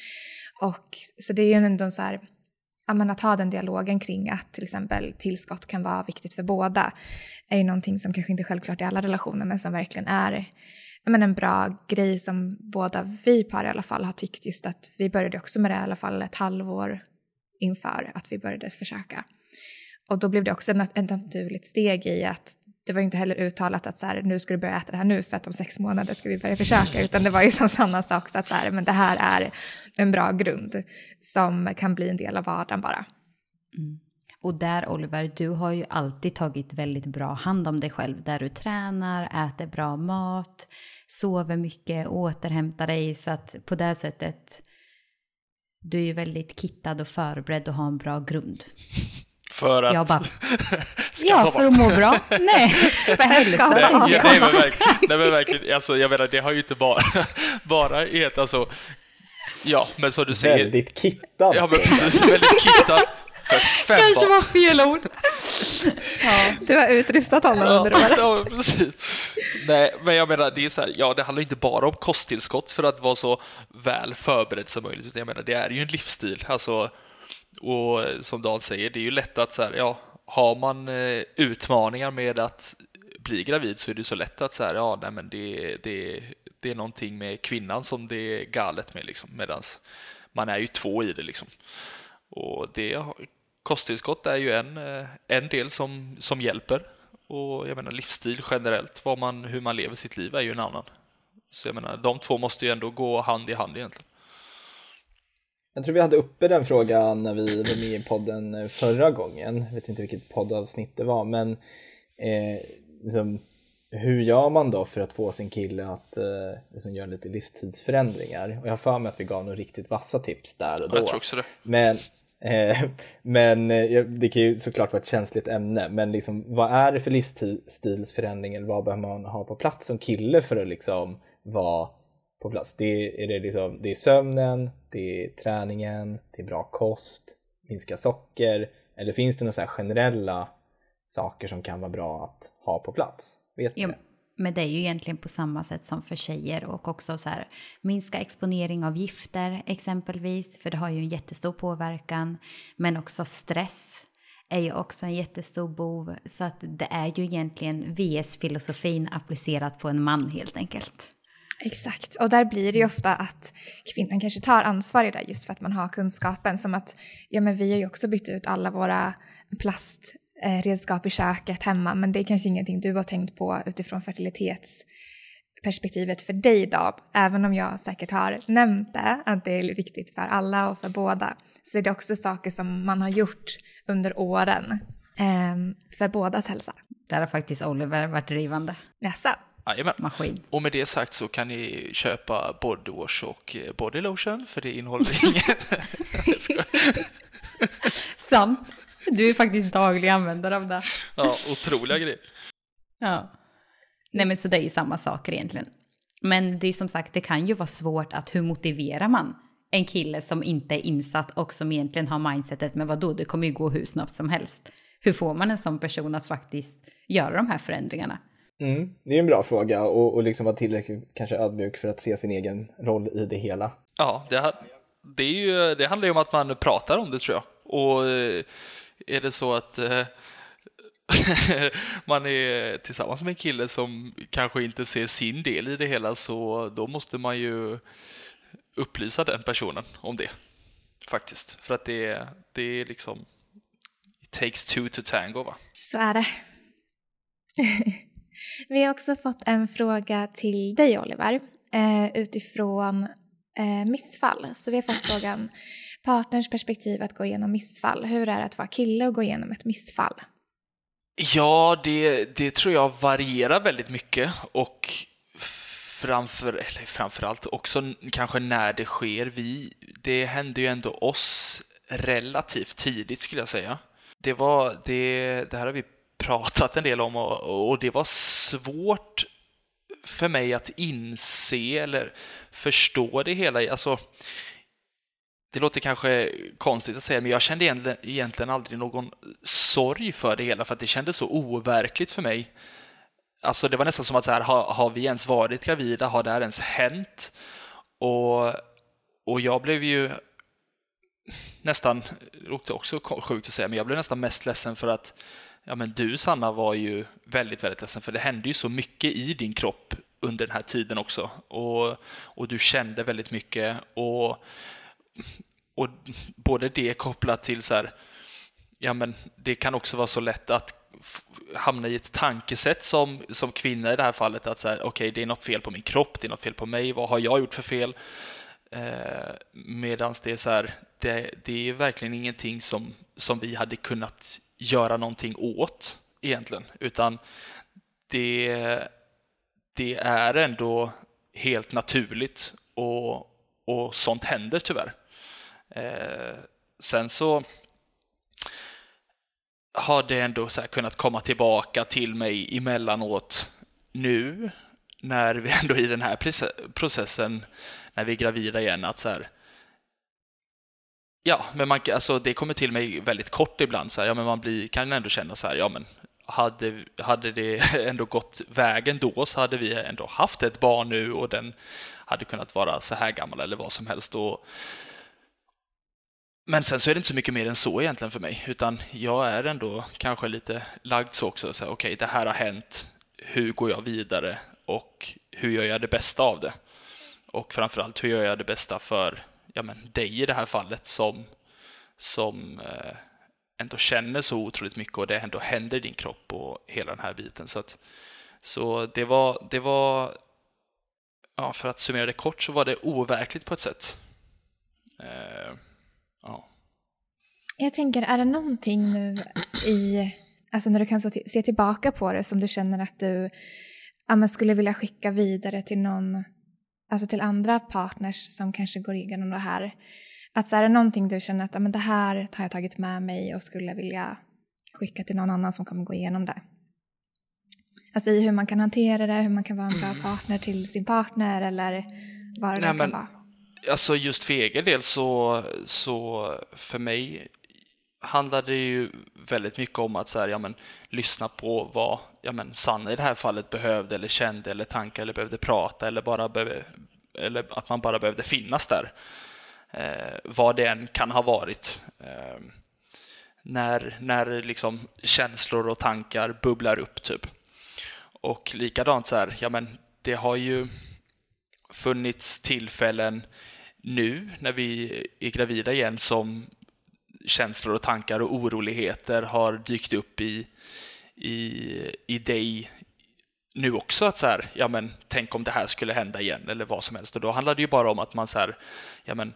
Speaker 2: Och så det är ju ändå så här, att ha den dialogen kring att till exempel tillskott kan vara viktigt för båda är ju någonting som kanske inte är självklart i alla relationer men som verkligen är men en bra grej som båda vi par i alla fall har tyckt just att vi började också med det i alla fall ett halvår inför att vi började försöka. Och då blev det också ett naturligt steg i att det var ju inte heller uttalat att så här, nu ska du börja äta det här nu för att om sex månader ska vi börja försöka, utan det var ju som samma sak, så att så här, men det här är en bra grund som kan bli en del av vardagen bara.
Speaker 1: Mm. Och där Oliver, du har ju alltid tagit väldigt bra hand om dig själv där du tränar, äter bra mat, sover mycket, återhämtar dig så att på det sättet du är ju väldigt kittad och förberedd och har en bra grund.
Speaker 3: För att...
Speaker 1: Jag bara, ja, för att må bra. Nej, för.
Speaker 3: Nej, ja, nej, men verkligen, nej, men verkligen alltså, jag menar, det har ju inte bara, bara ett, alltså, ja, men som du säger.
Speaker 4: Väldigt kittad.
Speaker 3: Ja, men precis, väldigt kittad. För fem
Speaker 1: Kanske var fel ord.
Speaker 2: ja, du har utrustat honom
Speaker 3: ja,
Speaker 2: under året.
Speaker 3: Ja, precis. Nej, men jag menar, det är så här, ja, det handlar inte bara om kosttillskott för att vara så väl förberedd som möjligt, utan jag menar, det är ju en livsstil, alltså och som Dan säger, det är ju lätt att så här, ja, har man eh, utmaningar med att bli gravid så är det så lätt att så här, ja, nej, men det, det, det är någonting med kvinnan som det är galet med liksom, medans man är ju två i det liksom. Och det kosttillskott är ju en, eh, en del som, som hjälper. Och jag menar livsstil generellt, vad man, hur man lever sitt liv är ju en annan. Så jag menar, de två måste ju ändå gå hand i hand egentligen.
Speaker 4: Jag tror vi hade uppe den frågan när vi var med i podden förra gången. Jag vet inte vilket poddavsnitt det var, men eh, liksom, hur gör man då för att få sin kille att eh, liksom göra lite livstidsförändringar? Och jag har för mig att vi gav några riktigt vassa tips där och då.
Speaker 3: Jag tror också det.
Speaker 4: Men, eh, men eh, det kan ju såklart vara ett känsligt ämne, men liksom, vad är det för livsstilsförändring eller vad behöver man ha på plats som kille för att liksom vara på plats? Det är, det, liksom, det är sömnen, det är träningen, det är bra kost, minska socker, eller finns det några generella saker som kan vara bra att ha på plats? Vet
Speaker 1: jo, men det är ju egentligen på samma sätt som för tjejer och också så här minska exponering av gifter exempelvis, för det har ju en jättestor påverkan, men också stress är ju också en jättestor bov, så att det är ju egentligen VS-filosofin applicerat på en man helt enkelt.
Speaker 2: Exakt, och där blir det ju ofta att kvinnan kanske tar ansvar i det just för att man har kunskapen. Som att, ja men vi har ju också bytt ut alla våra plastredskap i köket hemma, men det är kanske ingenting du har tänkt på utifrån fertilitetsperspektivet för dig då. Även om jag säkert har nämnt det, att det är viktigt för alla och för båda, så är det också saker som man har gjort under åren eh, för bådas hälsa.
Speaker 1: Där har faktiskt Oliver varit drivande.
Speaker 2: Jaså?
Speaker 3: Jajamän.
Speaker 1: Maskin.
Speaker 3: Och med det sagt så kan ni köpa bodywash och eh, bodylotion för det innehåller inget.
Speaker 1: Sant. Du är faktiskt daglig användare av det.
Speaker 3: Ja, otroliga grejer.
Speaker 1: Ja. Nej men så det är ju samma saker egentligen. Men det är som sagt, det kan ju vara svårt att hur motiverar man en kille som inte är insatt och som egentligen har mindsetet med vadå, det kommer ju gå hur snabbt som helst. Hur får man en sån person att faktiskt göra de här förändringarna?
Speaker 4: Mm, det är en bra fråga och, och liksom vara tillräckligt kanske ödmjuk för att se sin egen roll i det hela.
Speaker 3: Ja, det, det, är ju, det handlar ju om att man pratar om det tror jag. Och eh, är det så att eh, man är tillsammans med en kille som kanske inte ser sin del i det hela så då måste man ju upplysa den personen om det. Faktiskt. För att det, det är liksom it takes two to tango va?
Speaker 2: Så är det. Vi har också fått en fråga till dig Oliver eh, utifrån eh, missfall. Så vi har fått frågan partners perspektiv att gå igenom missfall. Hur är det att vara kille och gå igenom ett missfall?
Speaker 3: Ja, det, det tror jag varierar väldigt mycket och framför, eller framförallt också kanske när det sker. Vi, det hände ju ändå oss relativt tidigt skulle jag säga. Det, var, det, det här har vi pratat en del om och, och det var svårt för mig att inse eller förstå det hela. Alltså, det låter kanske konstigt att säga, men jag kände egentligen, egentligen aldrig någon sorg för det hela, för att det kändes så overkligt för mig. Alltså det var nästan som att så här, har, har vi ens varit gravida? Har det här ens hänt? Och, och jag blev ju nästan, det låter också sjukt att säga, men jag blev nästan mest ledsen för att ja, men du Sanna var ju väldigt, väldigt ledsen för det hände ju så mycket i din kropp under den här tiden också och, och du kände väldigt mycket och, och både det kopplat till så här, ja men det kan också vara så lätt att hamna i ett tankesätt som, som kvinna i det här fallet att så här, okej, okay, det är något fel på min kropp, det är något fel på mig, vad har jag gjort för fel? Eh, Medan det är så här, det, det är verkligen ingenting som, som vi hade kunnat göra någonting åt egentligen, utan det, det är ändå helt naturligt och, och sånt händer tyvärr. Eh, sen så har det ändå så kunnat komma tillbaka till mig emellanåt nu när vi ändå i den här processen, när vi är gravida igen, att så här, Ja, men man, alltså, det kommer till mig väldigt kort ibland. Så här, ja, men man blir, kan ändå känna så här, ja men hade, hade det ändå gått vägen då så hade vi ändå haft ett barn nu och den hade kunnat vara så här gammal eller vad som helst. Och, men sen så är det inte så mycket mer än så egentligen för mig, utan jag är ändå kanske lite lagd så också. Okej, okay, det här har hänt. Hur går jag vidare och hur gör jag det bästa av det? Och framförallt, hur gör jag det bästa för ja, men dig i det här fallet som, som eh, ändå känner så otroligt mycket och det ändå händer i din kropp och hela den här biten. Så, att, så det var, det var ja, för att summera det kort så var det overkligt på ett sätt. Eh, ja.
Speaker 2: Jag tänker, är det någonting nu i, alltså när du kan se tillbaka på det som du känner att du ja, skulle vilja skicka vidare till någon, alltså till andra partners som kanske går igenom det här? Att så är det någonting du känner att men det här har jag tagit med mig och skulle vilja skicka till någon annan som kommer gå igenom det? Alltså i hur man kan hantera det, hur man kan vara en bra mm. partner till sin partner eller vad det Nej, kan men, vara.
Speaker 3: Alltså just för egen del så, så för mig handlar det ju väldigt mycket om att så här, ja, men, lyssna på vad ja, men, Sanna i det här fallet behövde eller kände eller tankade eller behövde prata eller, bara behöv, eller att man bara behövde finnas där. Eh, vad det än kan ha varit. Eh, när när liksom känslor och tankar bubblar upp typ. Och likadant så här, ja men det har ju funnits tillfällen nu när vi är gravida igen som känslor och tankar och oroligheter har dykt upp i, i, i dig nu också. att så här, ja men Tänk om det här skulle hända igen eller vad som helst. Och Då handlar det ju bara om att man så här, ja men,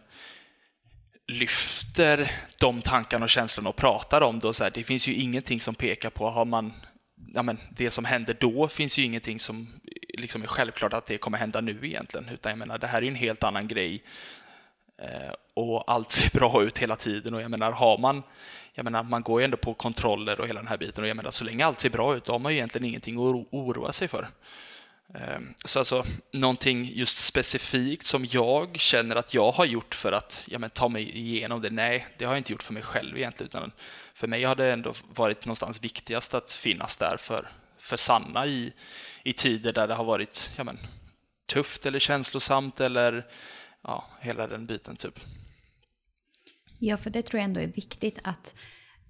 Speaker 3: lyfter de tankarna och känslorna och pratar om det. Och så här, det finns ju ingenting som pekar på, har man ja, men det som hände då finns ju ingenting som liksom är självklart att det kommer hända nu egentligen. Utan jag menar, det här är ju en helt annan grej. Eh, och allt ser bra ut hela tiden. Och jag menar, har man... Jag menar, man går ju ändå på kontroller och hela den här biten. Och jag menar, så länge allt ser bra ut, då har man ju egentligen ingenting att oroa sig för. Ehm, så alltså någonting just specifikt som jag känner att jag har gjort för att ja, men, ta mig igenom det, nej, det har jag inte gjort för mig själv egentligen. Utan för mig har det ändå varit någonstans viktigast att finnas där för, för Sanna i, i tider där det har varit ja, men, tufft eller känslosamt eller ja, hela den biten typ.
Speaker 1: Ja, för det tror jag ändå är viktigt att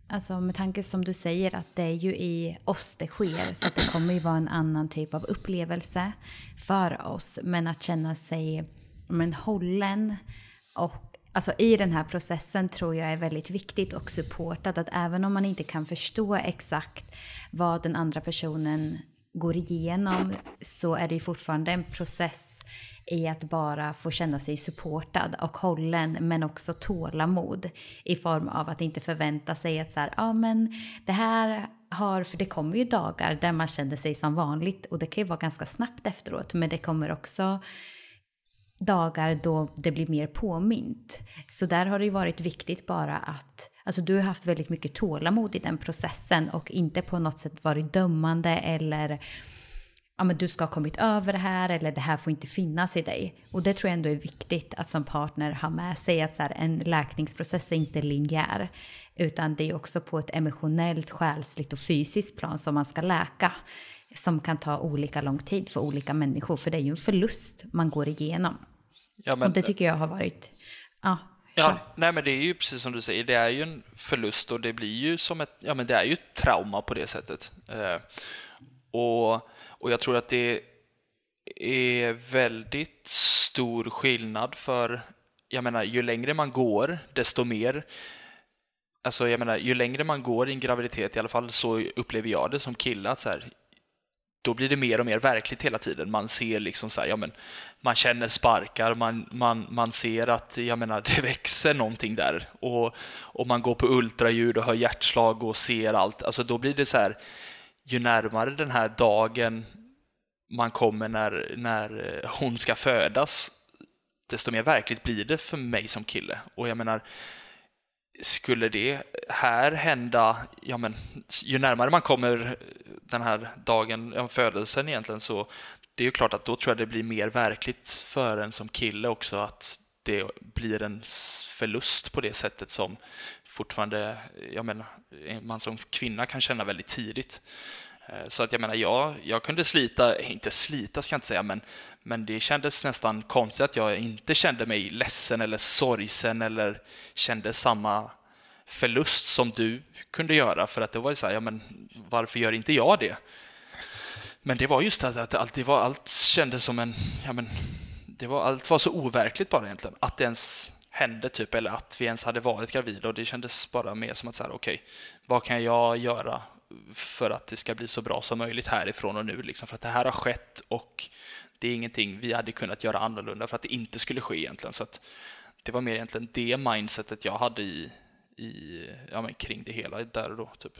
Speaker 1: Alltså med tanke som du säger att det är ju i oss det sker så att det kommer ju vara en annan typ av upplevelse för oss. Men att känna sig men, hållen och alltså i den här processen tror jag är väldigt viktigt och supportad att även om man inte kan förstå exakt vad den andra personen går igenom så är det ju fortfarande en process i att bara få känna sig supportad och hållen men också tålamod i form av att inte förvänta sig att så här, ja men det här har, för det kommer ju dagar där man känner sig som vanligt och det kan ju vara ganska snabbt efteråt men det kommer också dagar då det blir mer påmint. Så där har det ju varit viktigt bara att Alltså du har haft väldigt mycket tålamod i den processen och inte på något sätt varit dömande eller ja, men du ska ha kommit över det här eller det här får inte finnas i dig. Och det tror jag ändå är viktigt att som partner ha med sig att så här, en läkningsprocess är inte linjär. Utan det är också på ett emotionellt, själsligt och fysiskt plan som man ska läka. Som kan ta olika lång tid för olika människor. För det är ju en förlust man går igenom. Ja, men, och det tycker jag har varit... Ja,
Speaker 3: Ja, nej men det är ju precis som du säger, det är ju en förlust och det blir ju som ett, ja men det är ju ett trauma på det sättet. Eh, och och jag tror att det är väldigt stor skillnad för, jag menar, ju längre man går, desto mer Alltså jag menar, ju längre man går i en graviditet, i alla fall så upplever jag det som kille, att så här, då blir det mer och mer verkligt hela tiden. Man ser liksom så här, ja men, man känner sparkar, man, man, man ser att, jag menar, det växer någonting där. Och, och man går på ultraljud och hör hjärtslag och ser allt. Alltså då blir det så här, ju närmare den här dagen man kommer när, när eh, hon ska födas, desto mer verkligt blir det för mig som kille. Och jag menar, skulle det här hända, ja men, ju närmare man kommer den här dagen, födelsen egentligen, så det är ju klart att då tror jag det blir mer verkligt för en som kille också att det blir en förlust på det sättet som fortfarande, jag menar, man som kvinna kan känna väldigt tidigt. Eh, så att jag menar, jag, jag kunde slita, inte slita ska jag inte säga, men, men det kändes nästan konstigt att jag inte kände mig ledsen eller sorgsen eller kände samma förlust som du kunde göra. För att det var så här, ja men varför gör inte jag det? Men det var just det att allt, det var, allt kändes som en, ja men, det var, allt var så overkligt bara egentligen, att det ens hände typ, eller att vi ens hade varit gravida och det kändes bara mer som att så här, okej, okay, vad kan jag göra för att det ska bli så bra som möjligt härifrån och nu liksom, för att det här har skett och det är ingenting vi hade kunnat göra annorlunda för att det inte skulle ske egentligen. Så att det var mer egentligen det mindsetet jag hade i, i ja, men kring det hela där och då. Typ.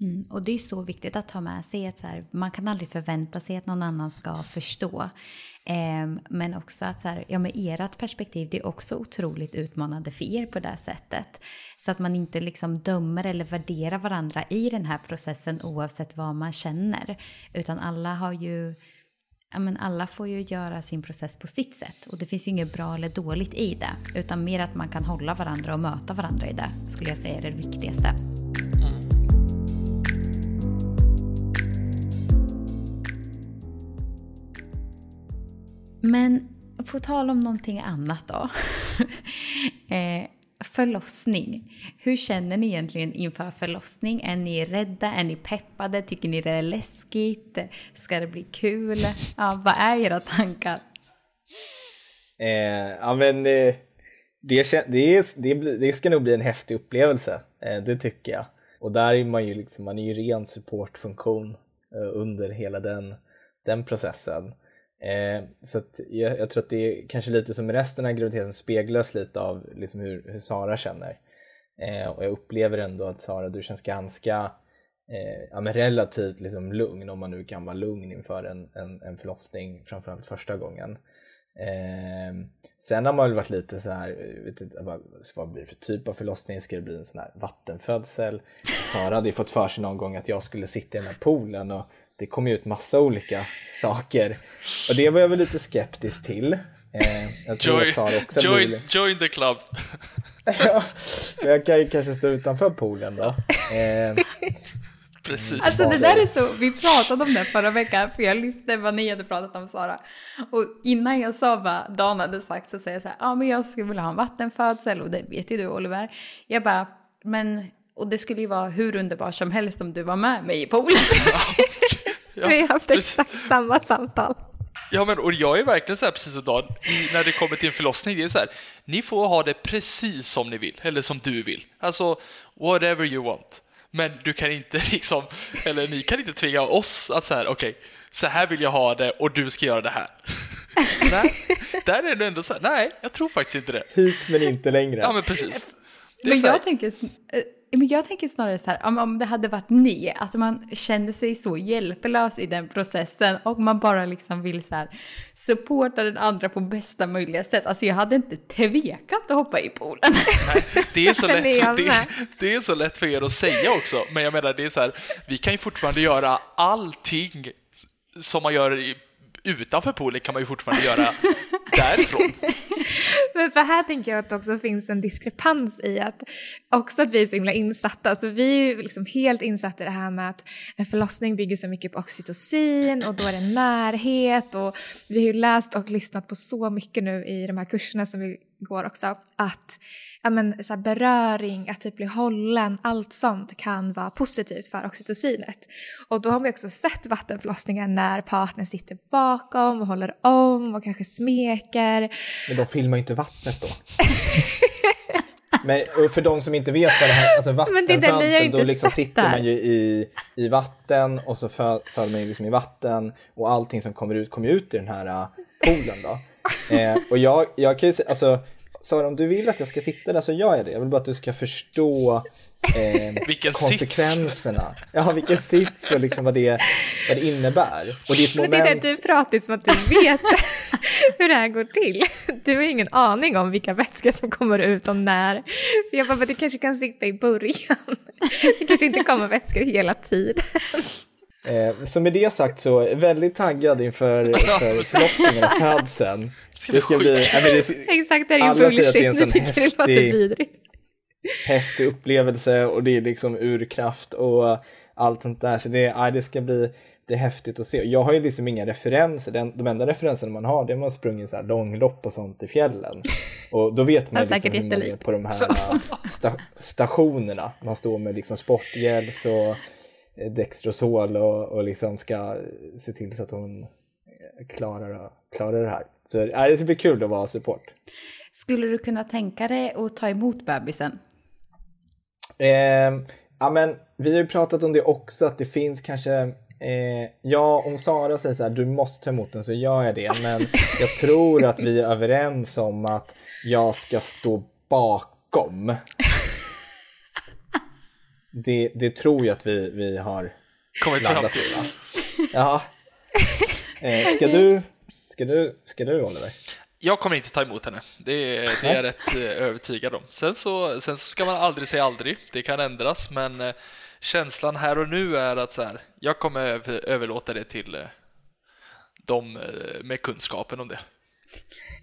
Speaker 1: Mm, och det är så viktigt att ha med sig att så här, man kan aldrig förvänta sig att någon annan ska förstå. Eh, men också att så här, ja, med ert perspektiv, det är också otroligt utmanande för er på det sättet. Så att man inte liksom dömer eller värderar varandra i den här processen oavsett vad man känner. Utan alla har ju ja, men alla får ju göra sin process på sitt sätt. Och det finns ju inget bra eller dåligt i det. Utan mer att man kan hålla varandra och möta varandra i det, skulle jag säga är det viktigaste. Men på tal om någonting annat då. eh, förlossning. Hur känner ni egentligen inför förlossning? Är ni rädda? Är ni peppade? Tycker ni det är läskigt? Ska det bli kul? Ja, vad är era tankar?
Speaker 4: Eh, ja, men eh, det, det, det, det, ska nog bli en häftig upplevelse. Eh, det tycker jag. Och där är man ju liksom, man är ju ren supportfunktion eh, under hela den, den processen. Eh, så jag, jag, tror att det är kanske lite som resten av graviditeten speglas lite av liksom hur, hur Sara känner. Eh, och jag upplever ändå att Sara, du känns ganska eh, ja, men relativt liksom lugn, om man nu kan vara lugn inför en, en, en förlossning, framförallt första gången. Eh, sen har man väl varit lite så här, vet inte, vad blir det för typ av förlossning? Ska det bli en sån här vattenfödsel? Sara hade ju fått för sig någon gång att jag skulle sitta i den här poolen och det kom ju ut massa olika saker. Och det var jag väl lite skeptisk till. Eh,
Speaker 3: jag tror join, att Sara också join, blir... join the club!
Speaker 4: ja, jag kan ju kanske stå utanför poolen då. Eh,
Speaker 3: Precis.
Speaker 1: Alltså det där är så, vi pratade om det förra veckan för jag lyfte vad ni hade pratat om Sara. Och innan jag sa vad Dan hade sagt så säger jag så här, ja ah, men jag skulle vilja ha en vattenfödsel och det vet ju du Oliver. Jag bara, men och det skulle ju vara hur underbart som helst om du var med mig i poolen.
Speaker 2: Ja, vi har haft exakt samma samtal.
Speaker 3: Ja, men och jag är verkligen så här precis som Dan, när det kommer till en förlossning, det är så här, ni får ha det precis som ni vill, eller som du vill. Alltså, whatever you want. Men du kan inte liksom, eller ni kan inte tvinga oss att så här, okej, okay, så här vill jag ha det och du ska göra det här. nej, där är det ändå så här, nej, jag tror faktiskt inte det.
Speaker 4: Hit men inte längre.
Speaker 3: Ja, men precis.
Speaker 1: Men jag tänker, eh, men jag tänker snarare så här, om, om det hade varit ni, att man kände sig så hjälplös i den processen och man bara liksom vill så här supporta den andra på bästa möjliga sätt. Alltså jag hade inte tvekat att hoppa i poolen.
Speaker 3: Nej, det, är så lätt, det, det, är så lätt för er att säga också, men jag menar det är så här, vi kan ju fortfarande göra allting som man gör utanför poolen kan man ju fortfarande göra därifrån.
Speaker 2: Men för här tänker jag att det också finns en diskrepans i att också att vi är så himla insatta. Så vi är ju liksom helt insatta i det här med att en förlossning bygger så mycket på oxytocin och då är det närhet och vi har ju läst och lyssnat på så mycket nu i de här kurserna som vi går också att ja, men, så här, beröring, att typ bli hållen, allt sånt kan vara positivt för oxytocinet. Och då har man också sett vattenförlossningar när partnern sitter bakom och håller om och kanske smeker.
Speaker 4: Men de filmar ju inte vattnet då. Men för de som inte vet vad det här, alltså vattenfödsel, då liksom sitter man ju i, i vatten och så föder man ju liksom i vatten och allting som kommer ut kommer ut i den här äh, poolen då. Eh, och jag, jag kan ju säga, alltså Sara, om du vill att jag ska sitta där så gör jag det. Jag vill bara att du ska förstå eh, konsekvenserna. Sits. Ja, vilken sits och liksom vad det, vad det innebär. Och det är moment...
Speaker 2: Men det är du pratar som att du vet hur det här går till. Du har ingen aning om vilka vätskor som kommer ut och när. För jag bara, det kanske kan sitta i början. Det kanske inte kommer vätskor hela tiden.
Speaker 4: Eh, så med det sagt så väldigt taggad inför för förlossningen och födseln.
Speaker 3: Det ska bli,
Speaker 2: ja, det, Exakt, det är ju bullshit. Det är en sån häftig,
Speaker 4: häftig upplevelse och det är liksom urkraft och allt sånt där. Så det, ja, det ska bli, bli häftigt att se. Jag har ju liksom inga referenser. Den, de enda referenserna man har det är man sprungit så här långlopp och sånt i fjällen. Och då vet man liksom hur man är på de här sta, stationerna. Man står med liksom sportgälls och Dextrosol och, och liksom ska se till så att hon klarar, klarar det här. Så äh, det blir kul att vara support.
Speaker 1: Skulle du kunna tänka dig att ta emot bebisen?
Speaker 4: Eh, ja, men vi har ju pratat om det också, att det finns kanske eh, Ja, om Sara säger så här, du måste ta emot den så gör jag det. Men jag tror att vi är överens om att jag ska stå bakom. Det, det tror jag att vi, vi har
Speaker 3: Kommit fram
Speaker 4: landat
Speaker 3: till.
Speaker 4: va? Ja. Eh, ska du, ska du, ska du Oliver?
Speaker 3: Jag kommer inte ta emot henne. Det är, det är jag rätt eh, övertygad om. Sen så, sen så ska man aldrig säga aldrig. Det kan ändras, men eh, känslan här och nu är att så här, jag kommer över, överlåta det till eh, de med kunskapen om det.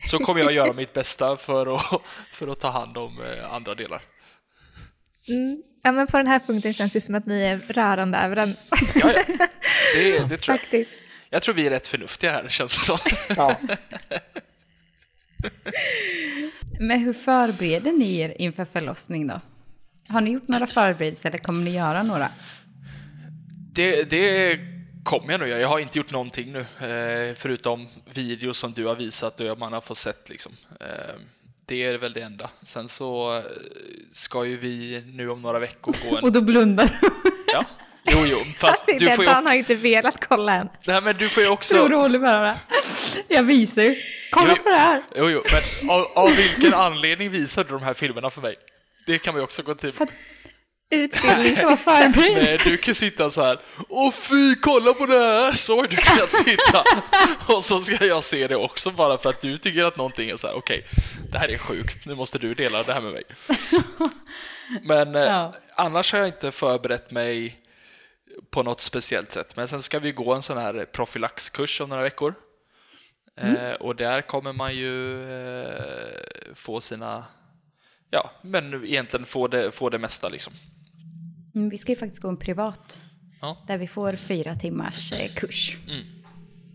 Speaker 3: Så kommer jag göra mitt bästa för att, för att ta hand om andra delar.
Speaker 2: Ja, men på den här punkten känns det som att ni är rörande överens.
Speaker 3: Ja, ja. Det, det tror jag.
Speaker 2: Faktiskt.
Speaker 3: Jag tror vi är rätt förnuftiga här, känns det som.
Speaker 4: Ja.
Speaker 1: Men hur förbereder ni er inför förlossning då? Har ni gjort några förberedelser eller kommer ni göra några?
Speaker 3: Det, det kommer jag nog göra. Jag har inte gjort någonting nu, eh, förutom videos som du har visat och man har fått sett. Liksom. Det är väl det enda. Sen så eh, ska ju vi nu om några veckor gå en...
Speaker 1: Och då blundar.
Speaker 3: Ja, jo, jo, fast du får ju,
Speaker 2: Dan har inte velat kolla än.
Speaker 3: nej, men du får ju
Speaker 1: Tror
Speaker 3: också...
Speaker 1: du Oliver det? Jag visar ju. Kolla
Speaker 3: Jo,
Speaker 1: på det här.
Speaker 3: Jo, jo, men av, av vilken anledning visar du de här filmerna för mig? Det kan ju också gå till.
Speaker 1: För att-
Speaker 2: Utbildning.
Speaker 1: Så förberedd.
Speaker 3: Nej, du kan sitta så här. Åh fy, kolla på det här! Så har du kunnat sitta. Och så ska jag se det också bara för att du tycker att någonting är så här. okej, det här är sjukt, nu måste du dela det här med mig. Men eh,
Speaker 1: Ja.
Speaker 3: annars har jag inte förberett mig på något speciellt sätt. Men sen ska vi gå en sån här profylaxkurs om några veckor. Eh, och där kommer man ju eh, få sina, ja, men egentligen få det, få det mesta liksom.
Speaker 1: Mm, Vi ska ju faktiskt gå en privat.
Speaker 3: Ja.
Speaker 1: Där vi får fyra timmars eh, kurs.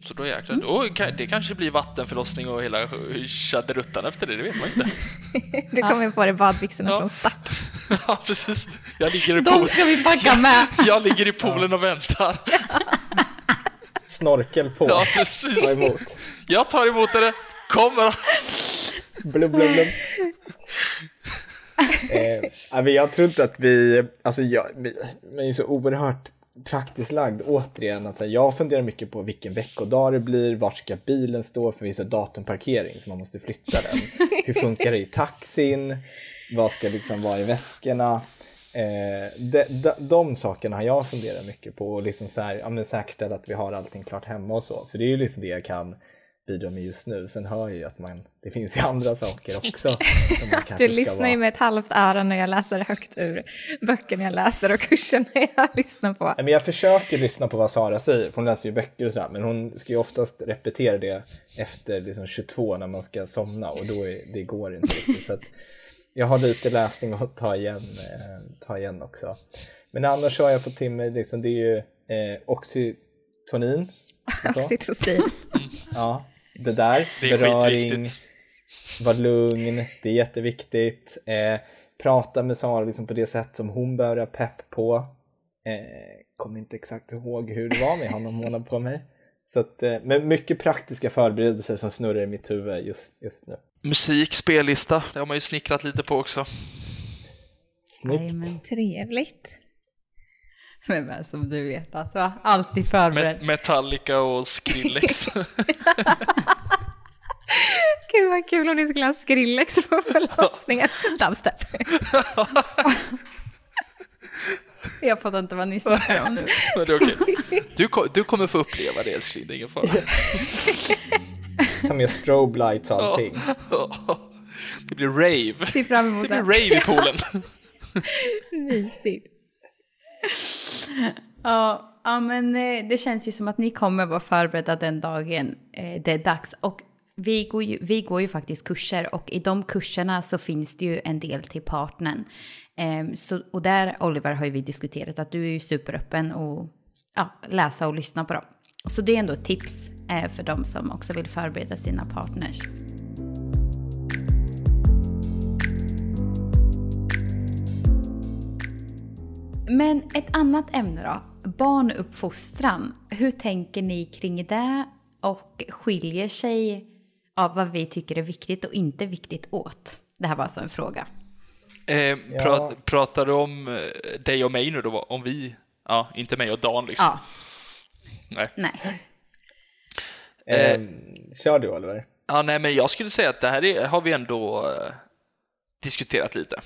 Speaker 3: Så då jäklar, då kan, det kanske blir vattenförlossning och hela tjaderuttan efter det, det vet man inte.
Speaker 2: Du kommer få det badbyxorna
Speaker 3: Ja.
Speaker 2: från start.
Speaker 3: ja, precis. Jag ligger i,
Speaker 1: De
Speaker 3: pool,
Speaker 1: ska vi packa med.
Speaker 3: jag ligger i poolen och väntar.
Speaker 4: Snorkel på.
Speaker 3: Ja,
Speaker 4: Ta
Speaker 3: precis.
Speaker 4: emot.
Speaker 3: Jag tar emot det, kommer.
Speaker 4: Blub, blub, blub eh, men jag tror inte att vi, alltså jag, men man är så oerhört praktiskt lagd återigen. Att, här, jag funderar mycket på vilken veckodag det blir, vart ska bilen stå för finns det datumparkering så man måste flytta den. Hur funkar det i taxin? Vad ska liksom vara i väskorna? Eh, de, de, de sakerna har jag funderat mycket på och liksom så här, ja, men säkerställa att vi har allting klart hemma och så. För det är ju liksom det jag kan bidra med just nu. Sen hör jag ju att man, det finns ju andra saker också.
Speaker 2: Du lyssnar ju
Speaker 4: vara-
Speaker 2: med ett halvt öra när jag läser högt ur böckerna jag läser och kurserna jag lyssnar på.
Speaker 4: Men jag försöker lyssna på vad Sara säger, för hon läser ju böcker och sådär, men hon ska ju oftast repetera det efter liksom 22 när man ska somna och då är, det går inte riktigt. Så att jag har lite läsning att ta igen, eh, ta igen också. Men annars så har jag fått till mig, liksom, det är ju eh, oxytonin.
Speaker 2: Oxytocin.
Speaker 4: Ja, det där.
Speaker 3: Det är
Speaker 4: beröring,
Speaker 3: skitviktigt.
Speaker 4: var lugn, det är jätteviktigt. Eh, prata med Sara liksom på det sätt som hon börjar pepp på. Eh, kommer inte exakt ihåg hur det var med honom hon har på mig. Så att, eh, men mycket praktiska förberedelser som snurrar i mitt huvud just, just nu.
Speaker 3: Musik, spellista, det har man ju snickrat lite på också.
Speaker 4: Snyggt.
Speaker 1: Jajamän.
Speaker 2: Trevligt.
Speaker 1: Men, men som du vet att va? Alltid förberedd.
Speaker 3: Met- Metallica och Skrillex.
Speaker 2: Gud vad kul om ni skulle ha Skrillex på förlossningen. Dubstep.
Speaker 1: Jag fattar inte vad ni snackar om nu.
Speaker 3: Men det är okej. Du, du kommer få uppleva det älskling, det är ingen fara.
Speaker 4: Ta med strobe lights och allting.
Speaker 3: Det blir rave.
Speaker 1: Ser fram emot
Speaker 3: Det blir rave i poolen.
Speaker 2: Mysigt.
Speaker 1: Ja, ja, men eh, det känns ju som att ni kommer vara förberedda den dagen eh, det är dags. Och vi går, ju, vi går ju faktiskt kurser och i de kurserna så finns det ju en del till partnern. Ehm, så, och där, Oliver, har ju vi diskuterat att du är ju superöppen och ja, läsa och lyssna på dem. Så det är ändå ett tips eh, för de som också vill förbereda sina partners. Men ett annat ämne då, barnuppfostran. Hur tänker ni kring det? och skiljer sig av vad vi tycker är viktigt och inte viktigt åt? Det här var alltså en fråga.
Speaker 3: Eh, pra, Pratar du om eh, dig och mig nu då? Om vi? Ja, inte mig och Dan liksom.
Speaker 1: Ja.
Speaker 3: Nej.
Speaker 1: Nej.
Speaker 4: Eh, kör du Oliver.
Speaker 3: Ja, nej, men jag skulle säga att det här är, har vi ändå eh, diskuterat lite.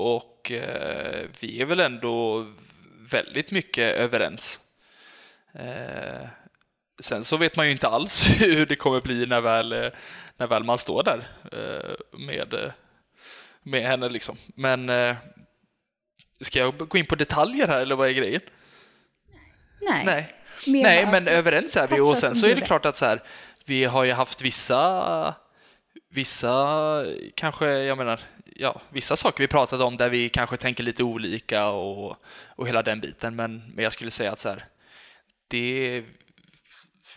Speaker 3: Och eh, vi är väl ändå väldigt mycket överens. Eh, sen så vet man ju inte alls hur det kommer bli när väl, eh, när väl man står där eh, med, med henne. Liksom. Men ska jag gå in på detaljer här eller vad är grejen?
Speaker 1: Nej.
Speaker 3: Nej,
Speaker 1: Mer
Speaker 3: Nej men överens är vi och sen så är det klart att så här, vi har ju haft vissa, vissa kanske, jag menar, ja, vissa saker vi pratade om där vi kanske tänker lite olika och, och hela den biten. Men, men jag skulle säga att så här, det,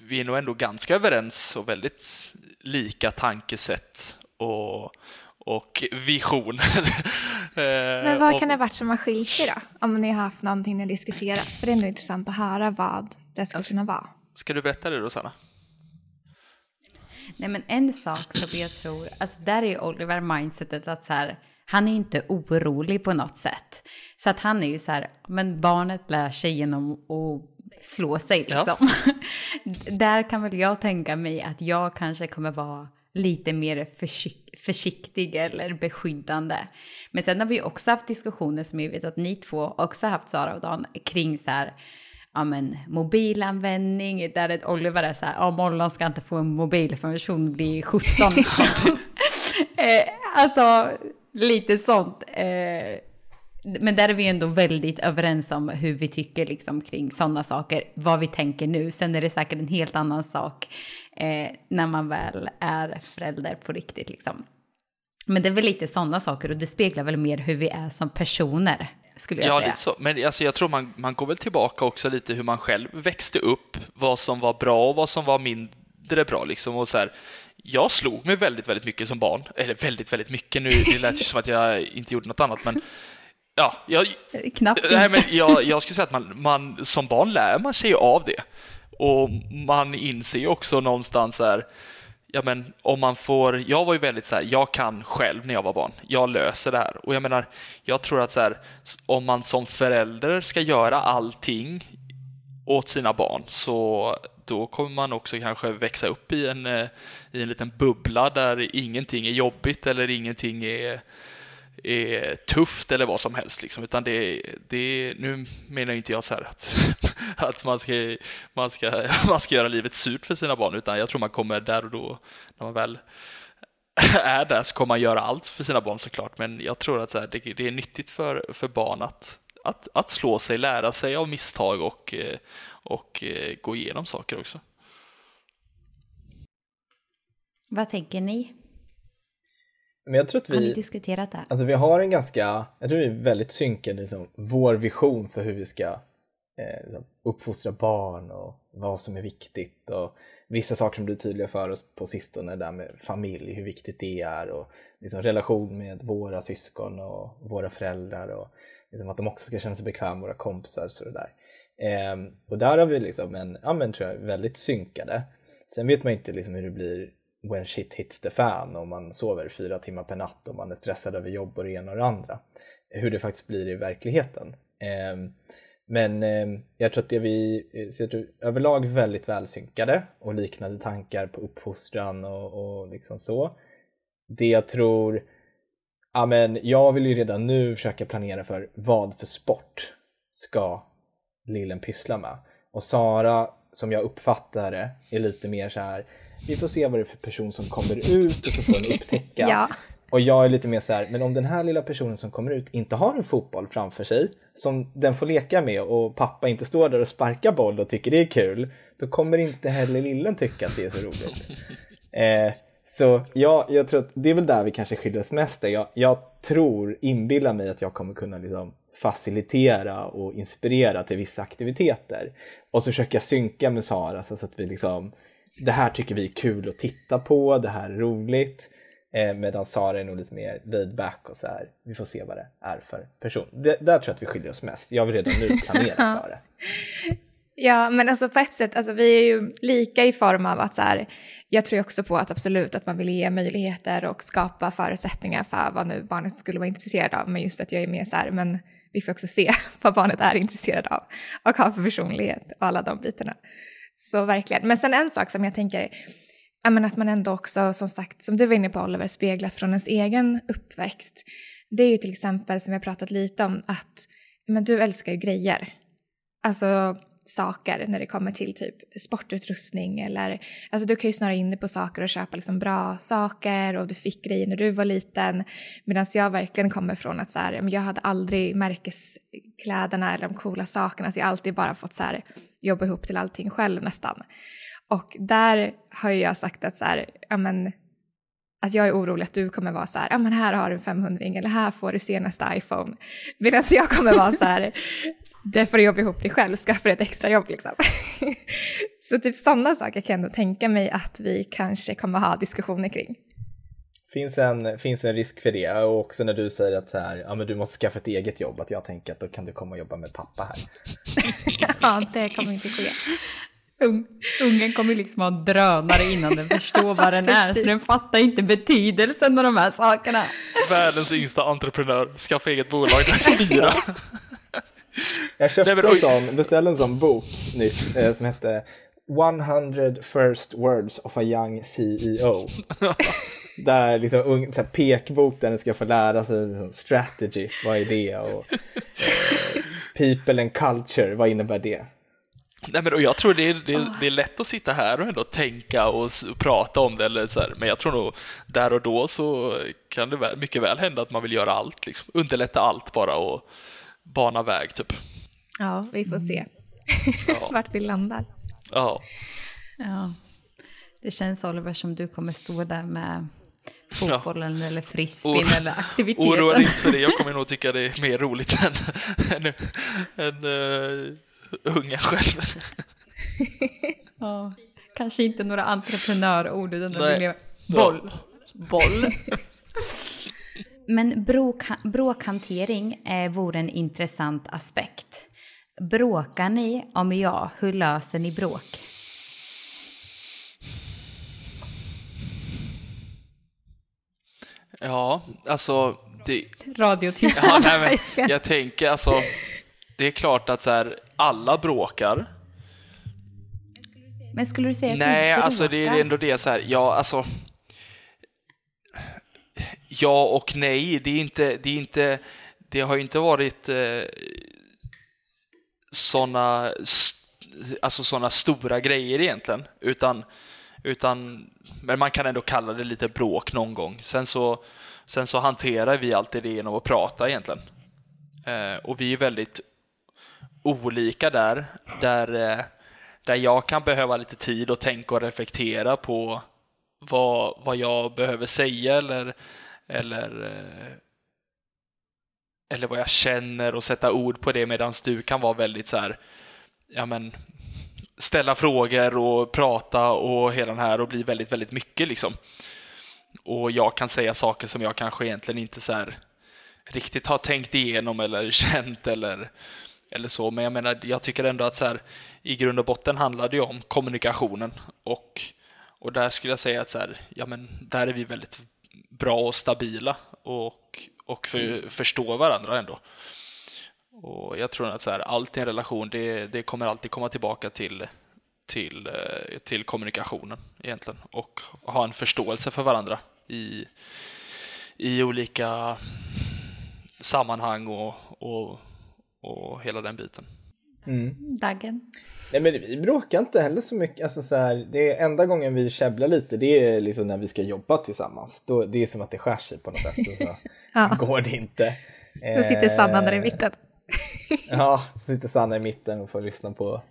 Speaker 3: vi är nog ändå ganska överens och väldigt lika tankesätt och, och visioner.
Speaker 2: Men vad kan det ha varit som har skilt sig då? Om ni har haft någonting ni diskuterat. För det är ändå intressant att höra vad det skulle kunna vara.
Speaker 3: Ska du berätta det Rosanna?
Speaker 1: Nej men en sak som jag tror, alltså där är Oliver mindsetet att så här, han är inte orolig på något sätt. Så att han är ju så här, men barnet lär sig genom att slå sig
Speaker 3: Ja.
Speaker 1: liksom. där kan väl jag tänka mig att jag kanske kommer vara lite mer försikt, försiktig eller beskyddande. Men sen har vi också haft diskussioner som jag vet att ni två också haft Sara och Dan kring så här, ja men mobilanvändning, där ett Oliver är så här, ja Mollan ska inte få en mobil förrän hon blir 17 liksom. eh, alltså, lite sånt. Eh, men där är vi ändå väldigt överens om hur vi tycker liksom kring sådana saker, vad vi tänker nu. Sen är det säkert en helt annan sak eh, när man väl är förälder på riktigt liksom. Men det är väl lite sådana saker och det speglar väl mer hur vi är som personer, skulle jag
Speaker 3: Ja,
Speaker 1: säga.
Speaker 3: lite så. Men alltså, jag tror man, man går väl tillbaka också lite hur man själv växte upp, vad som var bra och vad som var mindre bra. Liksom. Och så här, jag slog mig väldigt, väldigt mycket som barn. Eller väldigt, väldigt mycket. Nu det lät ju som att jag inte gjorde något annat, men ja, jag,
Speaker 1: Knappt
Speaker 3: Nej, men jag, jag skulle säga att man, man som barn lär man sig av det. Och man inser ju också någonstans här, ja men om man får, jag var ju väldigt så här, jag kan själv när jag var barn, jag löser det här. Och jag menar, jag tror att så här, om man som förälder ska göra allting åt sina barn så då kommer man också kanske växa upp i en, eh, i en liten bubbla där ingenting är jobbigt eller ingenting är är tufft eller vad som helst. Liksom. Utan det, det, nu menar inte jag så här att, att man, ska, man, ska, man ska göra livet surt för sina barn, utan jag tror man kommer där och då, när man väl är där, så kommer man göra allt för sina barn såklart. Men jag tror att så här, det, det är nyttigt för, för barn att, att, att slå sig, lära sig av misstag och, eh, och eh, gå igenom saker också.
Speaker 1: Vad tänker ni?
Speaker 4: Men jag tror att
Speaker 1: Har ni
Speaker 4: vi,
Speaker 1: diskuterat det här?
Speaker 4: alltså vi har en ganska, jag tror vi är väldigt synkade, liksom, vår vision för hur vi ska eh, liksom uppfostra barn och vad som är viktigt och vissa saker som blir tydliga för oss på sistone, där med familj, hur viktigt det är och liksom, relation med våra syskon och våra föräldrar och liksom, att de också ska känna sig bekväma våra kompisar och sådär. Eh, och där har vi liksom en, ja men tror jag, väldigt synkade. Sen vet man inte liksom hur det blir when shit hits the fan om man sover fyra timmar per natt och man är stressad över jobb och det ena och det andra. Hur det faktiskt blir i verkligheten. Eh, men eh, jag tror att det vi, eh, ser överlag väldigt välsynkade och liknande tankar på uppfostran och, och liksom så. Det jag tror, ja men jag vill ju redan nu försöka planera för vad för sport ska lillen pyssla med. Och Sara, som jag uppfattar det, är lite mer så här. vi får se vad det är för person som kommer ut och så får hon upptäcka.
Speaker 2: Ja.
Speaker 4: Och jag är lite mer så här, men om den här lilla personen som kommer ut inte har en fotboll framför sig som den får leka med och pappa inte står där och sparkar boll och tycker det är kul, då kommer inte heller lillen tycka att det är så roligt. Eh, så ja, jag tror att det är väl där vi kanske skiljer oss mest. Jag, jag tror, inbillar mig att jag kommer kunna liksom facilitera och inspirera till vissa aktiviteter. Och så försöker jag synka med Sara så att vi liksom, det här tycker vi är kul att titta på, det här är roligt. Eh, medan Sara är nog lite mer laid back och så här, vi får se vad det är för person. Det, där tror jag att vi skiljer oss mest. Jag vill redan nu planera för det.
Speaker 2: Ja, men alltså på ett sätt, alltså vi är ju lika i form av att så här, jag tror också på att absolut att man vill ge möjligheter och skapa förutsättningar för vad nu barnet skulle vara intresserad av, men just att jag är mer så här, men vi får också se vad barnet är intresserad av och har för personlighet och alla de bitarna. Så verkligen. Men sen en sak som jag tänker, men att man ändå också, som sagt, som du var inne på Oliver, speglas från ens egen uppväxt. Det är ju till exempel, som vi har pratat lite om, att men du älskar ju grejer. Alltså saker när det kommer till typ sportutrustning eller alltså du kan ju snarare in dig på saker och köpa liksom bra saker och du fick grejer när du var liten medan jag verkligen kommer från att så här, jag hade aldrig märkeskläderna eller de coola sakerna så jag har alltid bara fått så här, jobba ihop till allting själv nästan. Och där har ju jag sagt att så här, ja men att jag är orolig att du kommer vara så här, ja men här har du en 500 eller här får du senaste iPhone. Medan jag kommer vara så här, det får du jobba ihop dig själv, skaffa dig ett extra jobb liksom. så typ sådana saker kan jag ändå tänka mig att vi kanske kommer ha diskussioner kring.
Speaker 4: Finns en, finns en risk för det och också när du säger att så här, ja, men du måste skaffa ett eget jobb, att jag tänker att då kan du komma och jobba med pappa här.
Speaker 2: ja, det kommer inte ske.
Speaker 1: Ungen kommer liksom ha drönare innan den förstår vad den är, så den fattar inte betydelsen av de här sakerna.
Speaker 3: Världens yngsta entreprenör, skaffa eget bolag, fyra.
Speaker 4: Jag köpte Nej, en sån, beställde en sån bok nyss eh, som hette 100 first words of a young CEO. där liksom så här, pekbok där den ska få lära sig liksom, strategy, vad är det? Och eh, people and culture, vad innebär det?
Speaker 3: Nej, men, och jag tror det är, det, är, det är lätt att sitta här och ändå tänka och, och prata om det, eller så här, men jag tror nog där och då så kan det väl, mycket väl hända att man vill göra allt, liksom, underlätta allt bara och bana väg typ.
Speaker 2: Ja, vi får se ja. vart vi landar.
Speaker 3: Ja.
Speaker 1: ja. Det känns Oliver som du kommer stå där med fotbollen ja. eller frisbeen eller aktiviteten.
Speaker 3: Oroa dig inte för det, jag kommer nog tycka det är mer roligt än, än, än uh, unga själv.
Speaker 1: ja, kanske inte några entreprenörord utan det blir boll. Boll. Men bråk, bråkhantering eh, vore en intressant aspekt. Bråkar ni? Om ja, hur löser ni bråk?
Speaker 3: Ja, alltså... Det...
Speaker 1: Radiotystnad.
Speaker 3: Ja, jag tänker alltså... Det är klart att så här, alla bråkar.
Speaker 1: Men skulle du säga att
Speaker 3: Nej, alltså det är ändå det så här, ja alltså ja och nej. Det, är inte, det, är inte, det har ju inte varit eh, sådana alltså såna stora grejer egentligen. Utan, utan, men man kan ändå kalla det lite bråk någon gång. Sen så, sen så hanterar vi alltid det genom att prata egentligen. Eh, och vi är väldigt olika där. Där, eh, där jag kan behöva lite tid och tänka och reflektera på vad, vad jag behöver säga eller eller, eh, eller vad jag känner och sätta ord på det medan du kan vara väldigt så här, ja men, ställa frågor och prata och hela den här och bli väldigt, väldigt mycket liksom. Och jag kan säga saker som jag kanske egentligen inte så här riktigt har tänkt igenom eller känt eller, eller så. Men jag menar, jag tycker ändå att så här, i grund och botten handlar det om kommunikationen och, och där skulle jag säga att så här, ja men där är vi väldigt bra och stabila och, och för, mm. förstå varandra ändå. Och jag tror att så här, allt i en relation, det, det kommer alltid komma tillbaka till, till, eh, till kommunikationen egentligen och ha en förståelse för varandra i, i olika sammanhang och, och, och hela den biten.
Speaker 1: Mm. Daggen.
Speaker 4: Nej men vi bråkar inte heller så mycket. Alltså, så här, det är enda gången vi käbblar lite det är liksom när vi ska jobba tillsammans. Då, det är som att det skär sig på något sätt. Och så ja. går det inte.
Speaker 2: Då sitter Sanna där i eh, mitten.
Speaker 4: ja, så sitter Sanna i mitten och får lyssna på.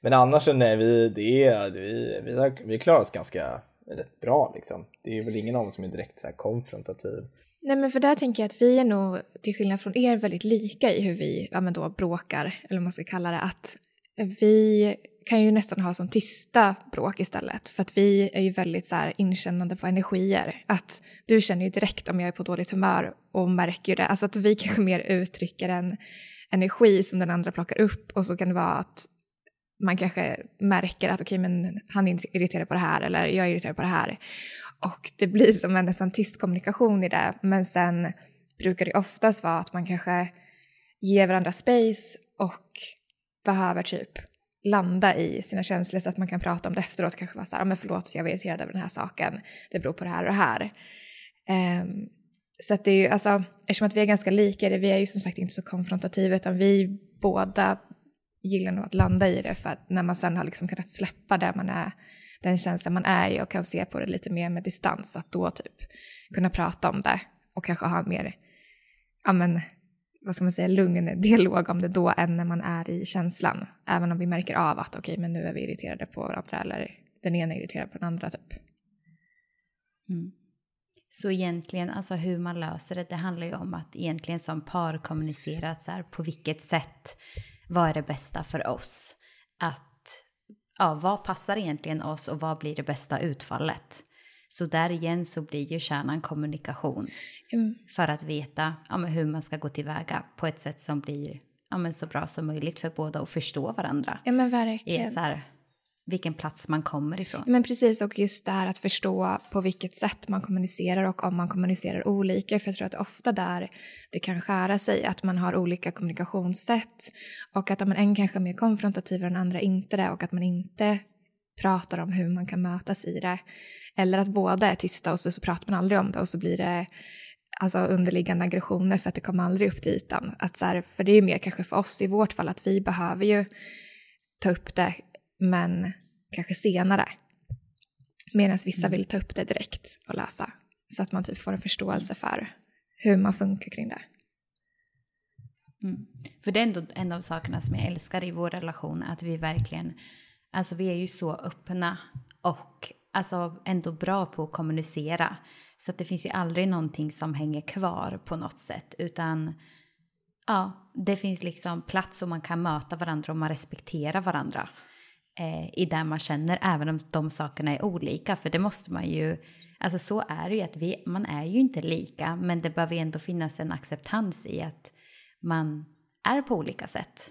Speaker 4: Men annars så nej, vi, det är, vi, vi, har, vi klarar oss ganska rätt bra liksom. Det är väl ingen av oss som är direkt så här konfrontativ.
Speaker 2: Nej men för där tänker jag att vi är nog, till skillnad från er, väldigt lika i hur vi ja, men då, bråkar, eller vad man ska kalla det. Att vi kan ju nästan ha som tysta bråk istället. För att vi är ju väldigt så här inkännande på energier. Att du känner ju direkt om jag är på dåligt humör och märker ju det. Alltså att vi kanske mer uttrycker en energi som den andra plockar upp och så kan det vara att man kanske märker att okej, okay, men han är irriterad på det här eller jag är irriterad på det här. Och det blir som en nästan tyst kommunikation i det. Men sen brukar det oftast vara att man kanske ger varandra space och behöver typ landa i sina känslor så att man kan prata om det efteråt. Kanske vara så här, men förlåt, jag var irriterad över den här saken. Det beror på det här och det här. Um, så att det är ju, alltså, eftersom att vi är ganska lika, vi är ju som sagt inte så konfrontativa, utan vi båda gillar nog att landa i det för att när man sen har liksom kunnat släppa det man är, den känslan man är i och kan se på det lite mer med distans, att då typ kunna prata om det och kanske ha en mer, ja men, vad ska man säga, lugn dialog om det då än när man är i känslan. Även om vi märker av att okej, okay, men nu är vi irriterade på varandra eller den ena är irriterad på den andra typ.
Speaker 1: Mm. Så egentligen, alltså hur man löser det, det handlar ju om att egentligen som par kommunicera så här, på vilket sätt, vad är det bästa för oss? Att, ja, vad passar egentligen oss och vad blir det bästa utfallet? Så där igen så blir ju kärnan kommunikation. Mm. För att veta ja, hur man ska gå tillväga på ett sätt som blir ja, så bra som möjligt för båda att förstå varandra.
Speaker 2: Ja men verkligen.
Speaker 1: I så här, vilken plats man kommer ifrån.
Speaker 2: Men precis, och just det här att förstå på vilket sätt man kommunicerar och om man kommunicerar olika. För jag tror att ofta där det kan skära sig, att man har olika kommunikationssätt och att man en kanske är mer konfrontativ och den andra inte det och att man inte pratar om hur man kan mötas i det. Eller att båda är tysta och så, så pratar man aldrig om det och så blir det alltså underliggande aggressioner för att det kommer aldrig upp till ytan. Att så här, för det är mer kanske för oss i vårt fall att vi behöver ju ta upp det men kanske senare. Medan vissa mm. vill ta upp det direkt och läsa. Så att man typ får en förståelse för hur man funkar kring det.
Speaker 1: Mm. För det är ändå en av sakerna som jag älskar i vår relation, att vi verkligen, alltså vi är ju så öppna och alltså ändå bra på att kommunicera. Så att det finns ju aldrig någonting som hänger kvar på något sätt, utan ja, det finns liksom plats och man kan möta varandra och man respekterar varandra eh, i det man känner, även om de sakerna är olika. För det måste man ju, alltså så är det ju att vi, man är ju inte lika, men det behöver ändå finnas en acceptans i att man är på olika sätt.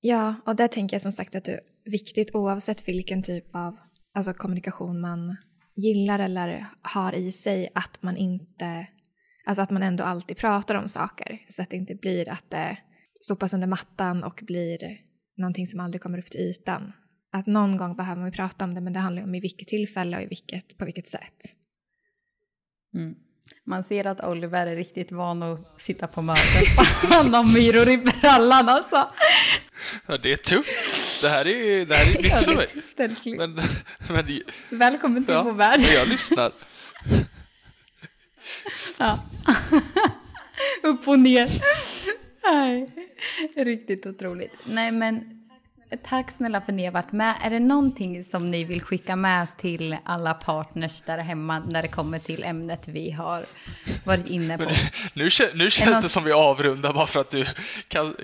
Speaker 2: Ja, och där tänker jag som sagt att det är viktigt oavsett vilken typ av alltså, kommunikation man gillar eller har i sig, att man inte, alltså att man ändå alltid pratar om saker så att det inte blir att det sopas under mattan och blir någonting som aldrig kommer upp till ytan att någon gång behöver man prata om det, men det handlar om i vilket tillfälle och i vilket, på vilket sätt.
Speaker 1: Mm. Man ser att Oliver är riktigt van att sitta på möten. Han har myror i brallan alltså.
Speaker 3: Ja, det är tufft. Det här är, det här är nytt för mig. Tufft, men,
Speaker 1: men, Välkommen till ja, vår värld.
Speaker 3: Jag lyssnar.
Speaker 1: Ja. Upp och ner. Nej, riktigt otroligt. Nej, men Tack snälla för att ni har varit med. Är det någonting som ni vill skicka med till alla partners där hemma när det kommer till ämnet vi har varit inne på?
Speaker 3: Nu, nu känns det, det som vi avrundar bara för att du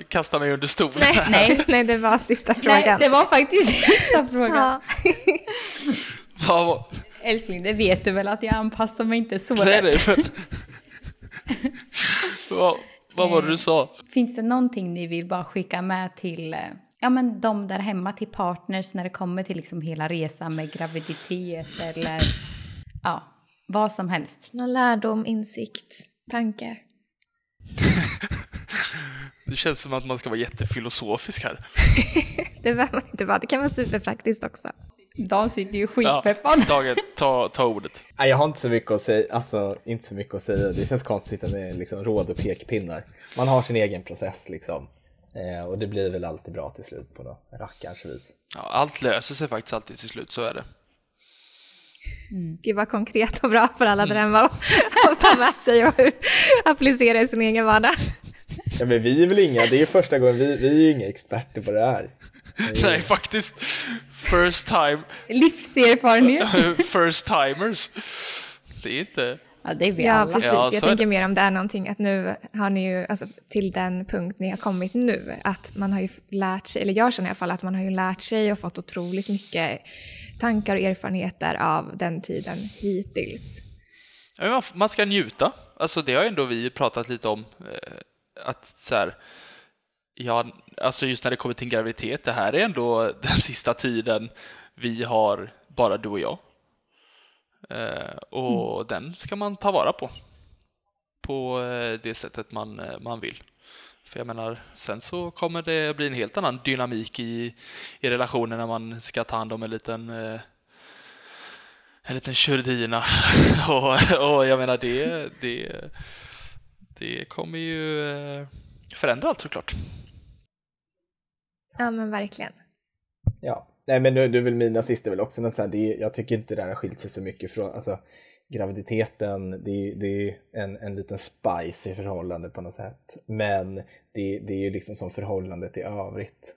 Speaker 3: kastar mig under stolen.
Speaker 2: Nej, nej, nej, det var sista frågan.
Speaker 1: Nej, det var faktiskt sista frågan. Ja. Älskling, det vet du väl att jag anpassar mig inte så
Speaker 3: Nej, nej, men... vad, vad var det du sa?
Speaker 1: Finns det någonting ni vill bara skicka med till eh, ja, men de där hemma till partners när det kommer till liksom hela resan med graviditet eller ja, vad som helst.
Speaker 2: Någon lärdom, insikt, tanke.
Speaker 3: det känns som att man ska vara jättefilosofisk här.
Speaker 2: det behöver man inte vara, det kan vara superpraktiskt också.
Speaker 1: Dan sitter ju skitpeppad.
Speaker 3: Ja, Tage, ta, ta ordet.
Speaker 4: Nej, jag har inte så mycket att säga, alltså inte så mycket att säga. Det känns konstigt att det är liksom råd och pekpinnar. Man har sin egen process liksom. Eh, och det blir väl alltid bra till slut på något rackarns vis.
Speaker 3: Ja, allt löser sig faktiskt alltid till slut, så är det.
Speaker 2: Mm. Gud vad konkret och bra för alla mm. där hemma att ta med sig och applicera i sin egen vardag.
Speaker 4: Ja men vi är väl inga, det är första gången, vi, vi är ju inga experter på det här.
Speaker 3: Nej, faktiskt. First time.
Speaker 1: Livserfarenhet.
Speaker 3: First timers. Det är inte...
Speaker 1: Ja, det är vi
Speaker 2: ja,
Speaker 1: alla.
Speaker 2: Precis. Ja, jag tänker det. mer om det är någonting att nu har ni ju, alltså till den punkt ni har kommit nu, att man har ju lärt sig, eller jag känner i alla fall att man har ju lärt sig och fått otroligt mycket tankar och erfarenheter av den tiden hittills.
Speaker 3: Ja, man ska njuta. Alltså det har ändå vi pratat lite om, eh, att så här, Ja, alltså just när det kommer till graviditet, det här är ändå den sista tiden vi har bara du och jag. Eh, och mm. den ska man ta vara på. På eh, det sättet man, eh, man vill. För jag menar, sen så kommer det bli en helt annan dynamik i, i relationen när man ska ta hand om en liten en liten tjurdina. och, och jag menar, det, det, det kommer ju förändra allt såklart.
Speaker 2: Ja, men verkligen.
Speaker 4: Ja, nej men nu, nu väl mina sista väl också, men så här, det, jag tycker inte det här har skilt sig så mycket från, alltså graviditeten, det, det är en, en liten spice i förhållande på något sätt. Men det, det är ju liksom som förhållandet i övrigt.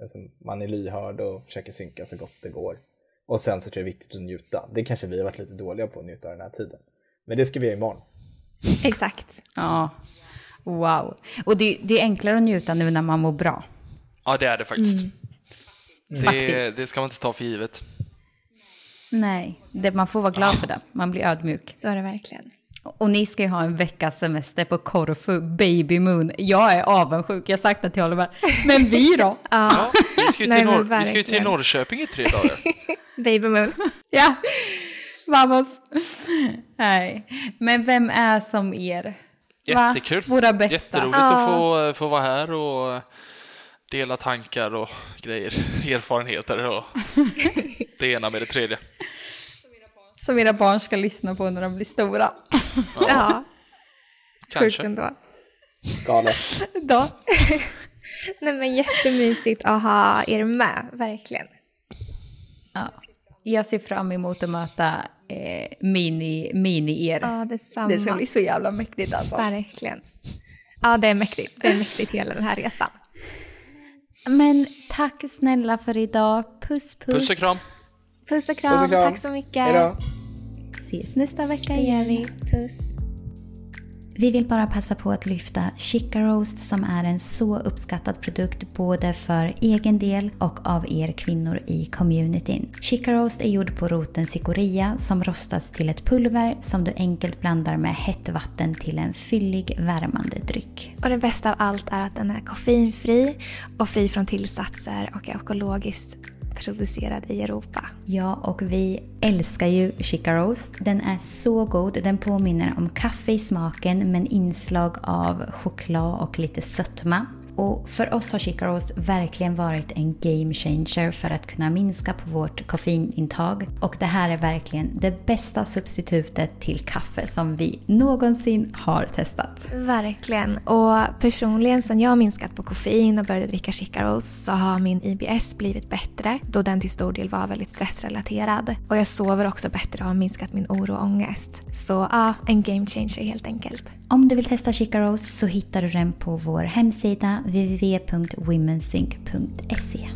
Speaker 4: Alltså, man är lyhörd och försöker synka så gott det går. Och sen så tror jag det är viktigt att njuta. Det kanske vi har varit lite dåliga på att njuta av den här tiden. Men det ska vi göra imorgon.
Speaker 2: Exakt.
Speaker 1: Ja, wow. Och det, det, är enklare att njuta nu när man mår bra.
Speaker 3: Ja, det är det faktiskt. Mm. Det, det ska man inte ta för givet.
Speaker 1: Nej, det, man får vara glad för det. Man blir ödmjuk.
Speaker 2: Så är det verkligen.
Speaker 1: Och ni ska ju ha en veckas semester på Korfu, Baby Moon. Jag är avundsjuk, jag har sagt det till Oliver. Men vi då?
Speaker 3: ja. vi, ska ju till Nor- vi ska ju till Norrköping i tre dagar.
Speaker 2: Baby Moon.
Speaker 1: ja, vamos. Nej, men vem är som er?
Speaker 3: Jättekul.
Speaker 1: Va? Våra bästa.
Speaker 3: Jätteroligt ja. att få, få vara här och dela tankar och grejer, erfarenheter och det ena med det tredje.
Speaker 1: Som era barn ska lyssna på när de blir stora.
Speaker 2: Ja, ja.
Speaker 3: kanske. Sjukt
Speaker 2: ändå.
Speaker 4: Galet.
Speaker 1: Då.
Speaker 2: Nej men jättemysigt att ha er med, verkligen.
Speaker 1: Ja. Jag ser fram emot att möta eh, mini, mini er.
Speaker 2: Ja, detsamma.
Speaker 1: Det ska bli så jävla mäktigt alltså.
Speaker 2: Verkligen. Ja, det är mäktigt. Det är mäktigt hela den här resan.
Speaker 1: Men tack snälla för idag. Puss puss.
Speaker 3: Puss och kram.
Speaker 2: Puss och kram. Puss och kram. Tack så mycket.
Speaker 4: Hejdå.
Speaker 1: Ses nästa vecka
Speaker 2: igen.
Speaker 1: Det
Speaker 2: gör vi. Puss.
Speaker 1: Vi vill bara passa på att lyfta Chica Roast som är en så uppskattad produkt både för egen del och av er kvinnor i communityn. Chica Roast är gjord på roten cikoria som rostats till ett pulver som du enkelt blandar med hett vatten till en fyllig värmande dryck.
Speaker 2: Och det bästa av allt är att den är koffeinfri och fri från tillsatser och är ekologiskt producerad i Europa.
Speaker 1: Ja, och vi älskar ju Chica Roast. Den är så god. Den påminner om kaffe i smaken men inslag av choklad och lite sötma. Och för oss har Chicaros verkligen varit en game changer för att kunna minska på vårt koffeinintag. Och det här är verkligen det bästa substitutet till kaffe som vi någonsin har testat.
Speaker 2: Verkligen. Och personligen sen jag har minskat på koffein och började dricka Chicaros så har min IBS blivit bättre då den till stor del var väldigt stressrelaterad. Och jag sover också bättre och har minskat min oro och ångest. Så ja, en game changer helt enkelt.
Speaker 1: Om du vill testa Chica Rose så hittar du den på vår hemsida www.womensync.se.